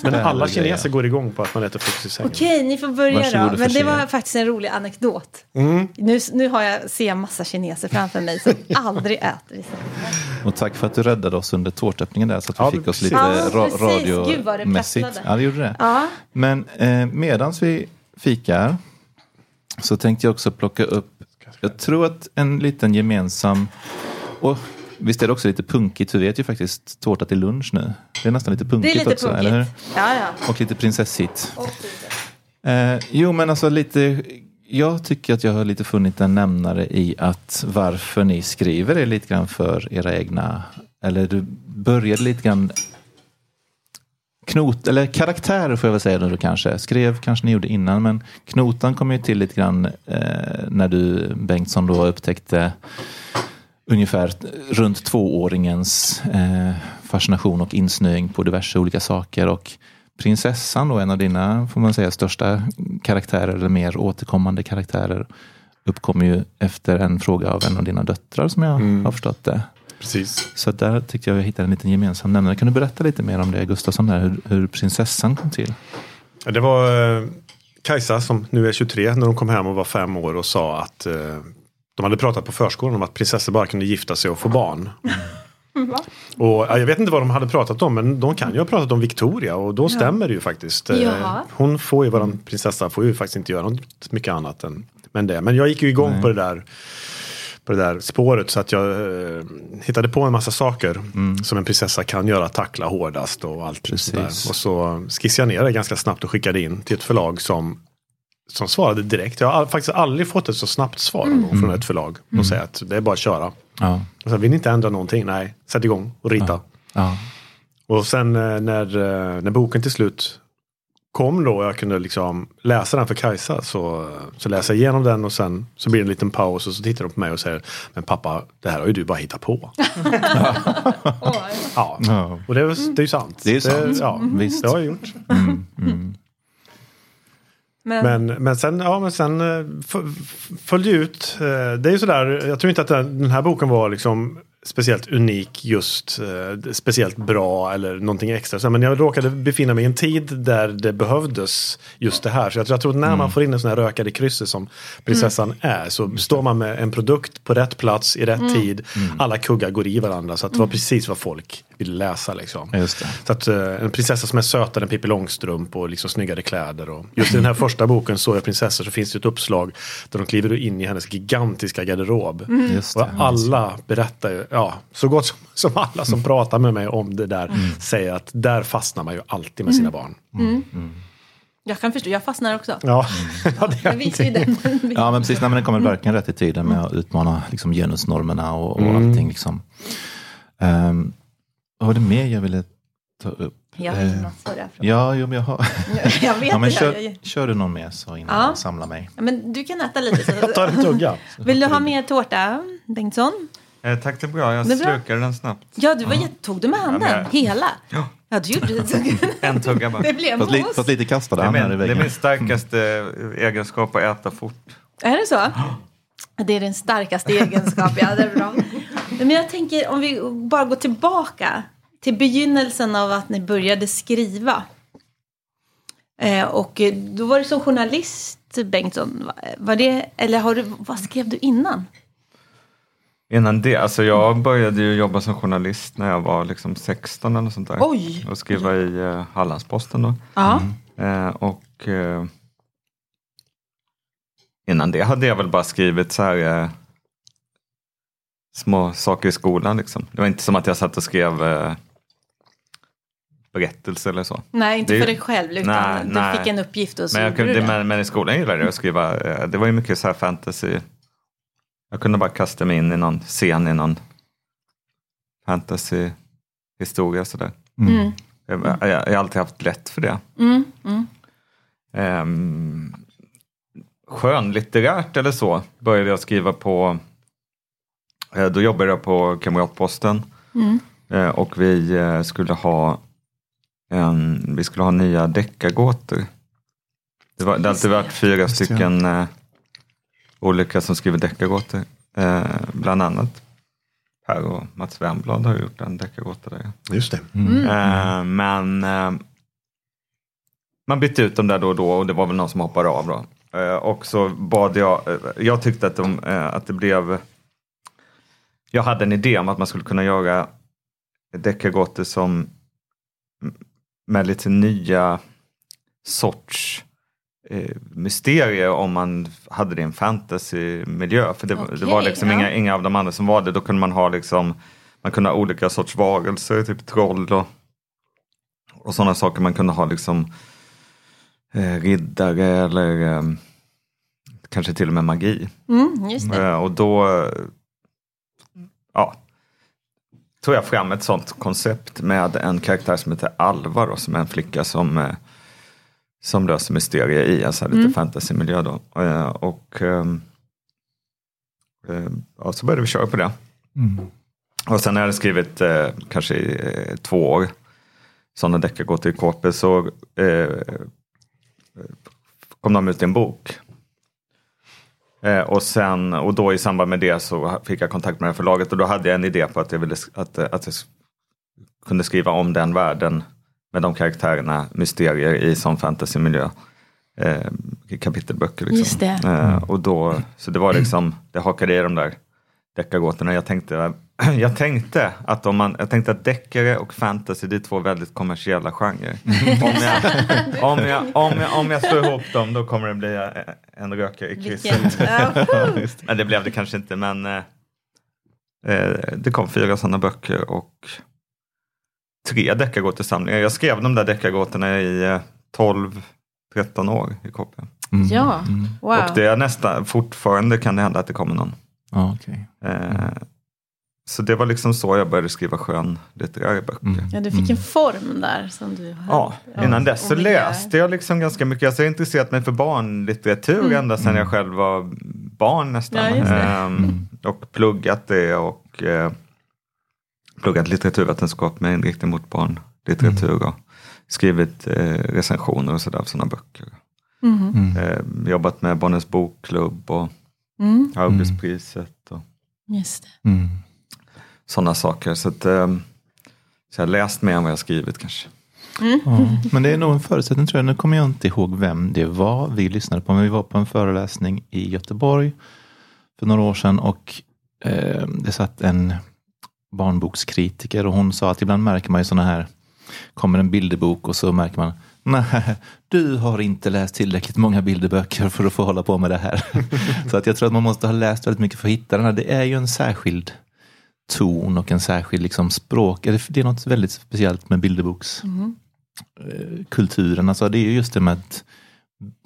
men alla kineser går igång på att man äter frukost i sängen. Okej, ni får börja Varsågod då. Men det var faktiskt en rolig anekdot. Mm. Nu, nu har jag, ser jag massa kineser framför mig som (laughs) aldrig äter i sängen. Och tack för att du räddade oss under tårtöppningen där så att vi Ja, fick oss lite Ja, ra- precis. Gud, vad det radiomässigt. Ja, det gjorde det. Ja, Men eh, medans vi fikar så tänkte jag också plocka upp, jag tror att en liten gemensam, och visst är det också lite punkigt, vi vet ju faktiskt tårta till lunch nu. Det är nästan lite punkigt lite också, eller hur? punkigt. Ja, ja. Och lite prinsessigt. Och. Eh, jo, men alltså lite, jag tycker att jag har lite funnit en nämnare i att varför ni skriver är lite grann för era egna, eller du började lite grann knot, eller karaktärer får jag väl säga nu kanske. Skrev kanske ni gjorde innan, men knotan kom ju till lite grann eh, när du Bengtsson då upptäckte ungefär runt tvååringens eh, fascination och insnöing på diverse olika saker. Och prinsessan då, en av dina, får man säga, största karaktärer eller mer återkommande karaktärer uppkom ju efter en fråga av en av dina döttrar som jag har förstått det. Precis. Så där tyckte jag vi hittade en liten gemensam nämnare. Kan du berätta lite mer om det Gustafsson, där, hur, hur prinsessan kom till? Det var eh, Kajsa som nu är 23 när de kom hem och var fem år och sa att eh, de hade pratat på förskolan om att prinsessor bara kunde gifta sig och få barn. Och, ja, jag vet inte vad de hade pratat om men de kan ju ha pratat om Victoria och då stämmer det ju faktiskt. Eh, Ja. Hon får ju, våran prinsessa får ju faktiskt inte göra något mycket annat än men det. Men jag gick ju igång Nej. på det där på det där spåret så att jag eh, hittade på en massa saker som en prinsessa kan göra, tackla hårdast och allt Precis. sådär. Och så skissade jag ner det ganska snabbt och skickade in till ett förlag som som svarade direkt. Jag har faktiskt aldrig fått ett så snabbt svar gång från ett förlag. Och säga att det är bara att köra. Ja, Och sen, vill ni inte ändra någonting? Nej, sätt igång och rita. ja, Och sen eh, när, eh, när boken till slut kom då och jag kunde liksom läsa den för Kajsa så, så läser jag igenom den och sen så blir det en liten paus och så tittar de på mig och säger Men pappa, det här har ju du bara hittat på. (laughs) ja. ja. Och det är, det är ju sant. Det är sant. ja, Visst. det har jag gjort. Mm, mm. Men, Men, men sen, ja, men sen eh, följde ut. Eh, det är ju sådär, jag tror inte att den här boken var liksom speciellt unik, just eh, speciellt bra eller någonting extra. Så, Men jag råkade befinna mig i en tid där det behövdes just det här. Så jag tror, jag tror att när man får in en sån här rökare i krysset som prinsessan är så står man med en produkt på rätt plats i rätt tid. Alla kuggar går i varandra så att det var precis vad folk vill läsa. Liksom. Så att, eh, en prinsessa som är sötare än Pippi Långstrump och liksom snyggare kläder. Och just i den här (laughs) första boken, Så jag prinsessor, så finns det ett uppslag där de kliver in i hennes gigantiska garderob. Just Och alla berättar ju, ja, så gott som, (laughs) som alla som pratar med mig om det där säger att där fastnar man ju alltid med sina barn. Jag kan förstå, jag fastnar också. Ja, (laughs) ja det är ju den. Ja, men precis. Nej, men den kommer verkligen rätt i tiden med att utmana liksom, genusnormerna och, och Mm. allting. Liksom. Um, vad var det mer jag ville ta upp? Jag har Eh. Ja, jo, men jag har... Jag vet (laughs) ja, men det. kör, kör du någon mer så innan Ja. jag samlar mig. Ja, Men du kan äta lite. Jag tar Så. en tugga. Vill du ha mer tårta, Bengtsson? Eh, tack, det är bra. Jag Det slukade den snabbt. Ja, du var jätte... Tog du med handen? men jag- Hela? Ja. Ja, du gjorde det. (laughs) En tugga bara. Det blev Fast, li, fast lite kastade Det är, han här i min, det är väggen. min starkaste eh, egenskap att äta fort. Är det så? Det är den starkaste egenskap, ja det är bra. Men jag tänker om vi bara går tillbaka till begynnelsen av att ni började skriva. Eh, och då var du som journalist, Bengtsson. Va- Var det, eller har du, vad skrev du innan? Innan det, alltså jag började ju jobba som journalist när jag var liksom 16 eller sånt där. Oj! Och skriva i eh, Hallandsposten då. Ja. Eh, och eh, innan det hade jag väl bara skrivit så här eh, små saker i skolan liksom. Det var inte som att jag satt och skrev berättelser eller så. Nej, inte Det- för dig själv, utan Nej, du nej. fick en uppgift och så Men, jag kunde, det. men, men i skolan gillade jag att skriva, det var ju mycket så här fantasy. Jag kunde bara kasta mig in i någon scen i någon fantasy historia sådär. Mm. Jag, jag, jag har alltid haft lätt för det. Mm, mm. Um, skönlitterärt eller så började jag skriva på, eh, då jobbade jag på Kamratposten Mm. eh, och vi eh, skulle ha en, vi skulle ha nya deckargåtor. Det, var, det har alltid varit fyra stycken olika som skriver deckargåtor. Eh, bland annat Per och Mats Wernblad har gjort en deckargåta där. Just det. Mm. Eh, men eh, man bytte ut dem där då och då och det var väl någon som hoppade av då. Eh, och så bad jag, eh, jag tyckte att, de, eh, att det blev, jag hade en idé om att man skulle kunna göra deckargåtor som med lite nya sorts eh, mysterier om man hade det i en fantasymiljö. För det, var- det var liksom ja. inga, inga av de andra som var det. Då kunde man ha liksom man kunde ha olika sorts varelser, typ troll och, och sådana saker. Man kunde ha liksom eh, riddare eller eh, kanske till och med magi. Mm. Eh, och då ja, tog jag fram ett sånt koncept med en karaktär som heter Alva då, som är en flicka som, eh, som löser mysterier i här lite fantasymiljö. Då. Eh, och ehm, eh, ja, så började vi köra på det. Mm. Och sen när jag hade skrivit eh, kanske i två år sådana deckargåtor i KP så eh, kom de ut i en bok. Eh, och, sen, och då i samband med det så fick jag kontakt med det här förlaget och då hade jag en idé på att jag, ville, att, att jag kunde skriva om den världen med de karaktärerna, mysterier i sån fantasymiljö. Eh, kapitelböcker. Liksom. Det. Eh, och då, så det var liksom, det hakade i de där deckargåtorna. Jag tänkte, (clears throat) jag tänkte att om man, jag tänkte att deckare och fantasy det är två väldigt kommersiella genrer. (laughs) Om jag, om, jag, om, jag, om jag slår ihop dem då kommer det bli eh, en rökare i krysset. (laughs) Men det blev det kanske inte men eh, eh, det kom fyra sådana böcker och tre deckargåtesamlingar. Jag skrev de där deckargåtorna i eh, 12-13 år i KP. Mm. ja, wow. Och det är nästan, fortfarande kan det hända att det kommer någon. Ja, okej. Eh, så det var liksom så jag började skriva skön litterära böcker. Mm. Ja, du fick en form där som du hade. Ja, innan dess så läste jag liksom ganska mycket. Alltså, jag har intresserat mig för barnlitteratur Mm. ända sedan jag själv var barn nästan. Ja, just det. Ehm, och pluggat det och eh, pluggat litteraturvetenskap med inriktning mot barnlitteratur. Och skrivit eh, recensioner och sådär av sådana böcker. Mhm. Mm. Eh, jobbat med Barnens bokklubb och Mm, Augustpriset. Och, just det. Mm. sådana saker. Så, att, eh, så jag har läst mer än vad jag skrivit kanske. Ja, men det är nog en förutsättning tror jag. Nu kommer jag inte ihåg vem det var vi lyssnade på. Men vi var på en föreläsning i Göteborg för några år sedan och eh, det satt en barnbokskritiker och hon sa att ibland märker man ju sådana här, kommer en bilderbok och så märker man Nej, du har inte läst tillräckligt många bilderböcker för att få hålla på med det här. (laughs) så att jag tror att man måste ha läst väldigt mycket för att hitta den här. Det är ju en särskild ton och en särskild liksom språk. Det är något väldigt speciellt med bilderbokskulturen. Mm. Alltså det är just det med att,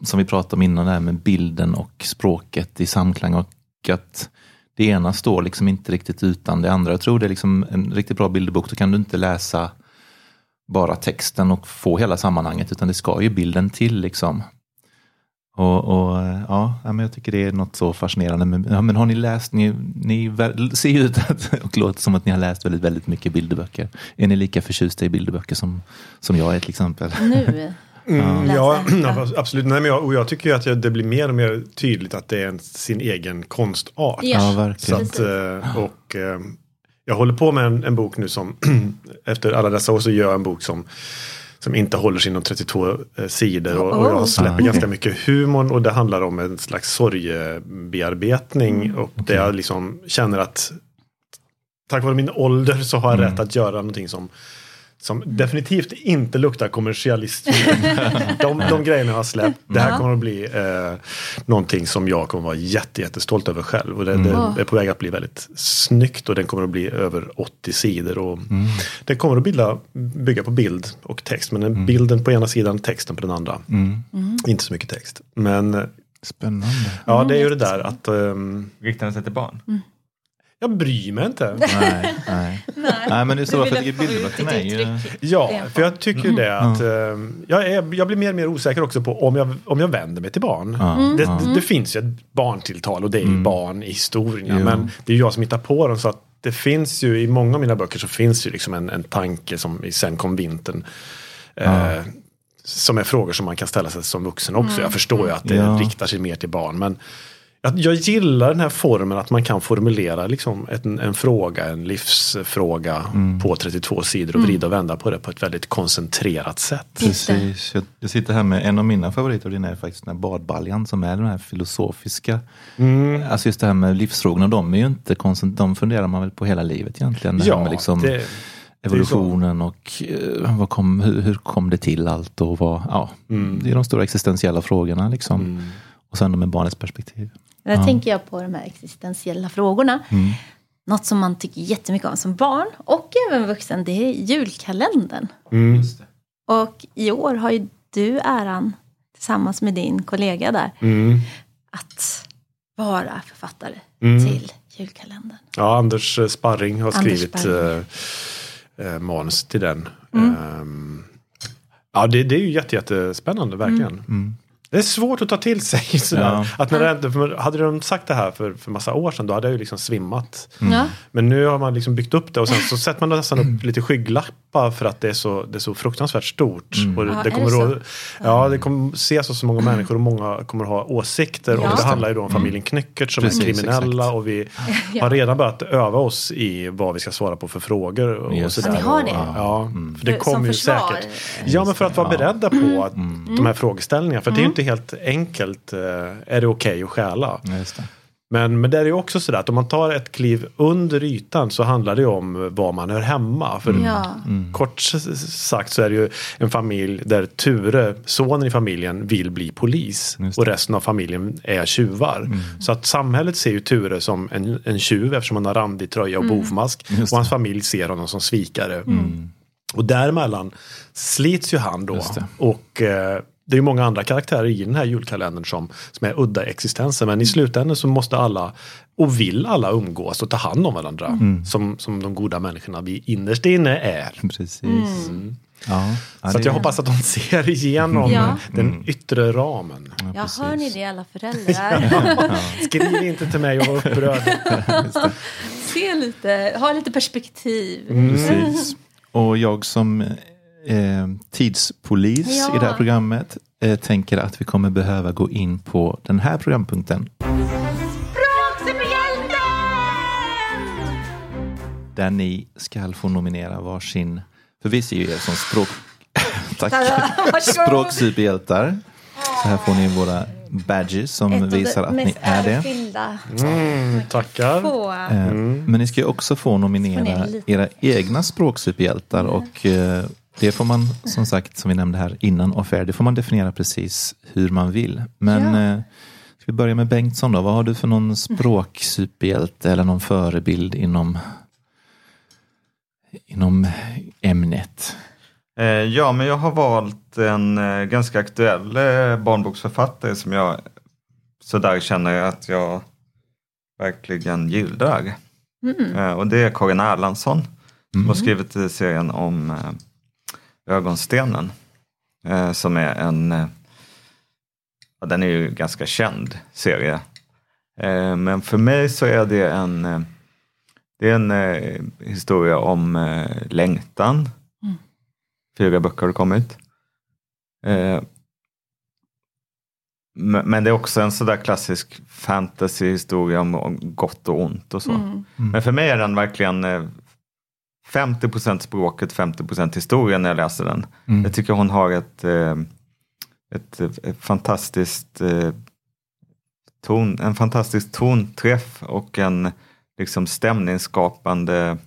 som vi pratade om innan, det här med bilden och språket i samklang och att det ena står liksom inte riktigt utan det andra. Jag tror det är liksom en riktigt bra bilderbok, då kan du inte läsa bara texten och få hela sammanhanget, utan det ska ju bilden till. liksom. Och, och ja, men Jag tycker det är något så fascinerande. Men, ja, men har ni läst, ni, ni ser ju ut att, (laughs) och låter som att ni har läst väldigt, väldigt mycket bilderböcker. Är ni lika förtjusta i bilderböcker som, som jag är till exempel? Nu? (laughs) Mm, ja, (clears throat) absolut. Nej, men jag, och jag tycker ju att det blir mer och mer tydligt att det är en, sin egen konstart. Ja, verkligen. Så att, eh, och, eh, jag håller på med en, en bok nu som (clears throat) efter alla dessa år så gör jag en bok som som inte håller sig inom 32 eh, sidor och, och jag släpper oh. ganska mycket humor och det handlar om en slags sorgebearbetning mm. och okay. där jag liksom känner att tack vare min ålder så har jag mm. rätt att göra någonting som som definitivt inte luktar kommersialist. (laughs) de, de grejerna jag har släppt. Det här kommer att bli eh, någonting som jag kommer att vara jätte, jättestolt över själv. Och det, mm. det, är på väg att bli väldigt snyggt och den kommer att bli över 80 sidor. Och mm. Den kommer att bilda, bygga på bild och text. Men mm. bilden på ena sidan, texten på den andra. Mm. Inte så mycket text. Men Spännande. Ja, det är ju det där att... Um, Riktar den sig till barn? Mm. Jag bryr mig inte. Nej, nej. (laughs) nej men det är så, för jag tycker bilderböckerna är ju... Ja, för jag tycker mm. det att mm. jag, är, jag blir mer och mer osäker också på om jag, om jag vänder mig till barn. Mm. Det, det, det, finns ju ett barntilltal och det är ju mm. barn i historien. Jo. Men det är jag som hittar på dem så att det finns ju i många av mina böcker så finns ju liksom en, en tanke som i Sen kom vintern. Eh, som är frågor som man kan ställa sig som vuxen också. Jag förstår ju att det ja. riktar sig mer till barn. Men jag gillar den här formen att man kan formulera liksom en, en fråga, en livsfråga mm. på 32 sidor och mm. vrida och vända på det på ett väldigt koncentrerat sätt. Precis. Jag, jag sitter här med en av mina favoriter och det är faktiskt den här badbaljan som är den här filosofiska. Mm. Alltså just det här med livsfrågorna, de är ju inte de funderar man väl på hela livet egentligen. Det ja, med liksom det, evolutionen och uh, vad kom, hur, hur, kom det till allt och vad, ja, mm. det är de stora existentiella frågorna liksom. Mm. Och sen med barnets perspektiv. Där ja. tänker jag på de här existentiella frågorna. Mm. Något som man tycker jättemycket om som barn och även vuxen, det är julkalendern. Mm. Och i år har ju du äran, tillsammans med din kollega där, mm. att vara författare mm. till julkalendern. Ja, Anders Sparring har skrivit Sparring. Äh, manus till den. Um, ja, det, det, är ju jätte, jättespännande, verkligen. Mm. Mm. Det är svårt att ta till sig. (laughs) Sådär. Ja. Att när det, hade de sagt det här för, för massa år sedan då hade jag ju liksom svimmat. Mm. Men nu har man liksom byggt upp det och sen så sätter man nästan upp lite skygglappar för att det är så, det är så fruktansvärt stort. Mm. Och det, det kommer det att, ja, det kommer ses av så många människor och många kommer att ha åsikter. Ja. Och det handlar ju då om familjen Knyckert som Precis, är kriminella exakt. och vi (laughs) har redan börjat öva oss i vad vi ska svara på för frågor. Och, och sådär. Ja, ni har det? Ja, mm. för det kommer ju säkert. Ja, men för att vara beredda på att mm. de här frågeställningarna. För det är ju inte helt enkelt. Eh, är det okej okay att stjäla? Men, men det är ju också sådär att om man tar ett kliv under ytan så handlar det om var man hör hemma. För ja. mm. Kort sagt så är det ju en familj där Ture, sonen i familjen, vill bli polis. Och resten av familjen är tjuvar. Mm. Så att samhället ser ju Ture som en, en tjuv eftersom han har randig tröja och mm. bovmask. Och hans familj ser honom som svikare. Mm. Och däremellan slits ju han då. Och eh, det är många andra karaktärer i den här julkalendern som, som är udda existenser. Men i slutändan så måste alla och vill alla umgås och ta hand om varandra. Mm. Som, som de goda människorna vi innerst inne är. Precis. Mm. Ja, så att jag hoppas att de ser igenom ja. den Mm. yttre ramen. Ja, precis. hör ni det alla föräldrar? (laughs) Skriv inte till mig och var upprörd. Se lite, ha lite perspektiv. Mm. Precis. Och jag som eh, tidspolis Ja. i det här programmet eh, tänker att vi kommer behöva gå in på den här programpunkten. Där ni ska få nominera varsin, för vi ser ju er som språk... (laughs) Tack. Språksuperhjältar. Så här får ni våra badges som Ett visar att ni är det. Mm, tackar. Eh, Men ni ska ju också få nominera era egna språksuperhjältar och eh, det får man som sagt, som vi nämnde här innan off air, det får man definiera precis hur man vill. Men Ja. eh, ska vi börja med Bengtsson då? Vad har du för någon språksuperhjälte eller någon förebild inom, inom ämnet? Eh, ja, men jag har valt en eh, ganska aktuell barnboksförfattare som jag sådär känner att jag verkligen gillar. Mm. Och det är Karin Erlandsson som Mm. har skrivit serien om Ögonstenen. Eh, som är en, eh, ja, den är ju ganska känd serie. Eh, men för mig så är det en, eh, det är en eh, historia om eh, längtan. Fyra böcker har det kommit. Eh, men det är också en sådär klassisk fantasyhistoria om gott och ont och så. Mm. Men för mig är den verkligen eh, 50% språket, 50% historia när jag läser den. Mm. Jag tycker hon har ett, eh, ett, ett fantastiskt eh, ton, en fantastisk tonträff och en liksom stämningsskapande,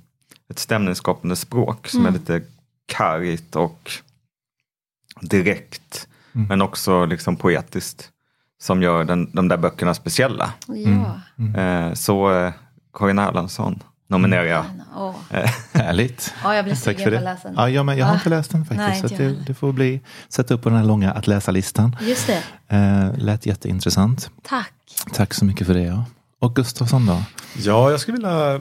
ett stämningsskapande språk som är lite kargt och direkt Mm. men också liksom poetiskt som gör den, de där böckerna speciella. Ja. Eh, så eh, Karin Erlandsson nominerar jag. Åh. (laughs) Härligt. Ja, jag blir sugen på att läsa den. Ja, jag, med, jag har inte läst den faktiskt. Nej, så det, det får bli, sätta upp på den här långa att läsa-listan. Just det. Eh, lät jätteintressant. Tack. Tack så mycket för det. Ja. Och Gustafsson då? Ja, jag skulle vilja, eh,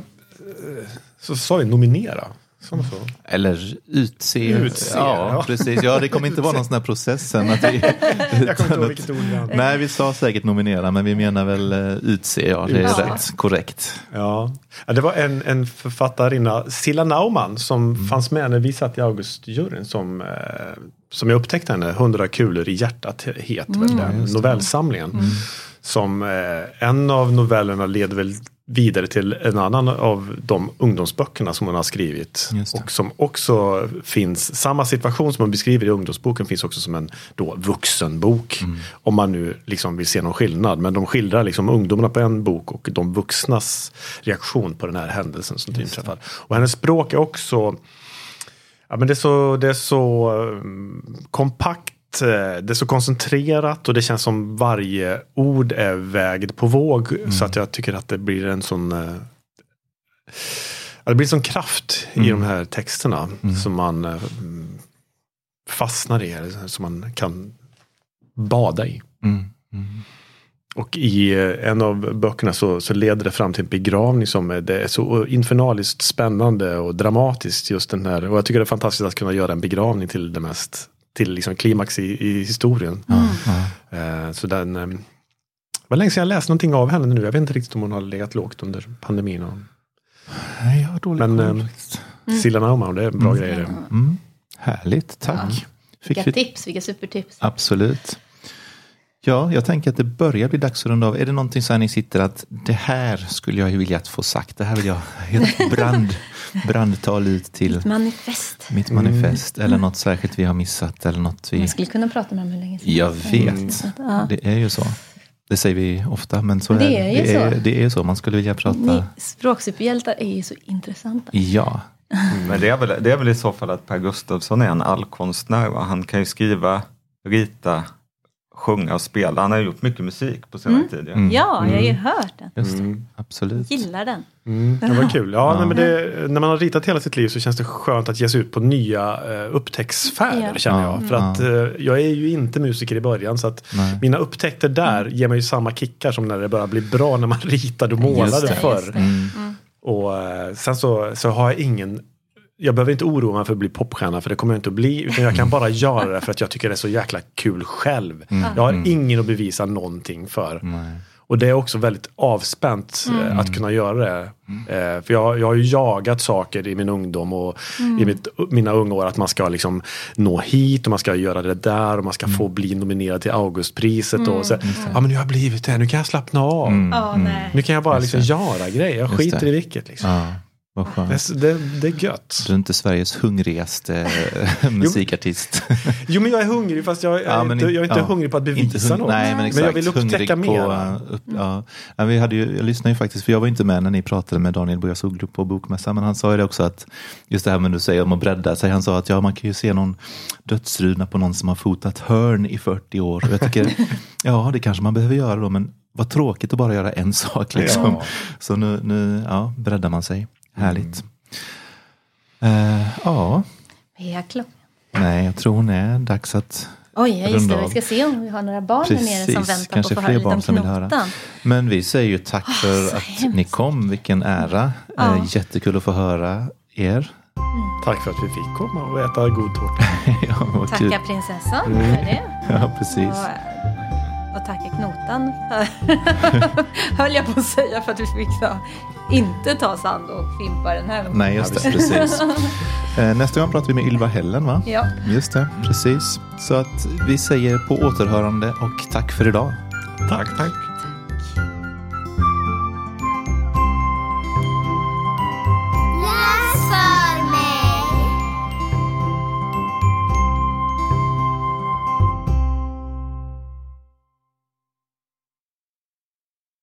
så sa vi nominera. Som så. Eller utse. Utse, ja, ja. precis. Ja, det kommer inte vara någon sån här process sen. Att vi, (laughs) Jag kommer inte ihåg vilket ord vi. Nej, vi sa säkert nominera, men vi menar väl uh, utse. Ja, det är Ja. rätt korrekt. Ja. ja, det var en, en författarinna, Silla Naumann, som fanns med när vi satt i Augustjuryn som, eh, som jag upptäckte henne, 100 kulor i hjärtat heter väl den novellsamlingen. Som eh, en av novellerna leder väl vidare till en annan av de ungdomsböckerna som hon har skrivit. Och som också finns, samma situation som hon beskriver i ungdomsboken finns också som en då vuxenbok. Om man nu liksom vill se någon skillnad. Men de skildrar liksom ungdomarna på en bok och de vuxnas reaktion på den här händelsen som inträffar. Och hennes språk är också Ja, men det är så, det är så um, kompakt, eh, det är så koncentrerat och det känns som varje ord är vägd på våg. Så att jag tycker att det blir en sån eh, det blir en sån kraft i de här texterna som man eh, mm, fastnar i, som man kan bada i. Mm. Mm. Och i en av böckerna så, så leder det fram till en begravning som är, det är så infernaliskt spännande och dramatiskt. just den här. Och jag tycker det är fantastiskt att kunna göra en begravning till det mest till liksom klimax i, i historien. Ja. Eh, så den eh, det var länge sedan jag läste någonting av henne nu. Jag vet inte riktigt om hon har legat lågt under pandemin. Och, Nej, jag har dålig Men, ehm, faktiskt. Silla Naumann, det är bra grejer. det. Mm. Härligt, tack. Fick Vilka vi tips, vilka supertips. Absolut. Ja, jag tänker att det börjar bli dags att runda av. Är det någonting så här ni sitter att det här skulle jag ju vilja att få sagt. Det här vill jag ett brand, (laughs) brandtal ut till Manifest. mitt manifest. Eller något särskilt vi har missat. Eller något vi... Man skulle kunna prata med dem hur länge som Jag vet. Ja. Det är ju så. Det säger vi ofta, men så Det är är ju det. Är, så. det är ju så. Man skulle vilja prata. Ni språksuperhjältar är ju så intressanta. Ja, Men det är, väl, det är väl i så fall att Per Gustafsson är en allkonstnär. Va? Han kan ju skriva, rita, sjunga och spela. Han har gjort mycket musik på senare tid. Ja. Mm. Ja, jag har ju hört den. just det. Absolut. Gillar den. Mm, det var kul. Ja, Nej, men det, när man har ritat hela sitt liv så känns det skönt att ge sig ut på nya uh, upptäcktsfärder Ja. känner Ja. jag. För att eh, jag är ju inte musiker i början så att Nej. mina upptäckter där ger mig ju samma kickar som när det börjar bli bra när man (laughs) ritade och målade Just det, förr. Mm. Och eh, sen så, så har jag ingen jag behöver inte oroa mig för att bli popstjärna för det kommer jag inte att bli. Utan jag kan bara göra det för att jag tycker det är så jäkla kul själv. Jag har ingen att bevisa någonting för. Nej. Och det är också väldigt avspänt eh, att kunna göra det. Eh, för jag, jag har ju jagat saker i min ungdom och i mitt, mina unga år att man ska liksom nå hit och man ska göra det där och man ska få bli nominerad till Augustpriset. Och så, ja men nu har jag blivit det, nu kan jag slappna av. Nej. Nu kan jag bara liksom göra grejer, jag skiter i vilket. Liksom. Ja. Vad skönt. Det, det, det är gött. Du är inte Sveriges hungrigaste musikartist. (laughs) Jo men jag är hungrig fast jag, Ja, är, men inte, jag är inte ja, hungrig på att bevisa hung- något. Nej, men, exakt, jag vill upptäcka hungrig mer. På, upp, ja. Ja, vi hade ju, jag lyssnade ju faktiskt, för jag var inte med när ni pratade med Daniel Bojasoglu på Bokmässan, men han sa ju det också att just det här med du säger om att bredda sig, han sa att ja, man kan ju se någon dödsruna på någon som har fotat hörn i 40 år. Och jag tycker, (laughs) ja, det kanske man behöver göra då, men vad tråkigt att bara göra en sak liksom. Ja. Så nu, nu ja, breddar man sig. Härligt. Eh, ja, Är klockan? nej, jag tror hon är dags att Oj, ja, just det. Vi ska se om vi har några barn här nere som Precis, väntar kanske på att få höra fler lite om barn som vill höra. Men vi säger ju tack för så att hemskt. ni kom. Vilken ära. Ja. Eh, Jättekul att få höra er. Tack för att vi fick komma och äta god tårta. (laughs) ja. Tacka prinsessan för det. (laughs) Ja, precis. Och, och tacka knotan för, (laughs) höll jag på att säga, för att vi fick ta, inte ta sand och fimpa den här gången. Nej, just det. Precis. (laughs) Eh, Nästa gång pratar vi med Ylva Hällen, va? Ja, Just det, precis. Så att vi säger på återhörande och tack för idag. Tack, tack.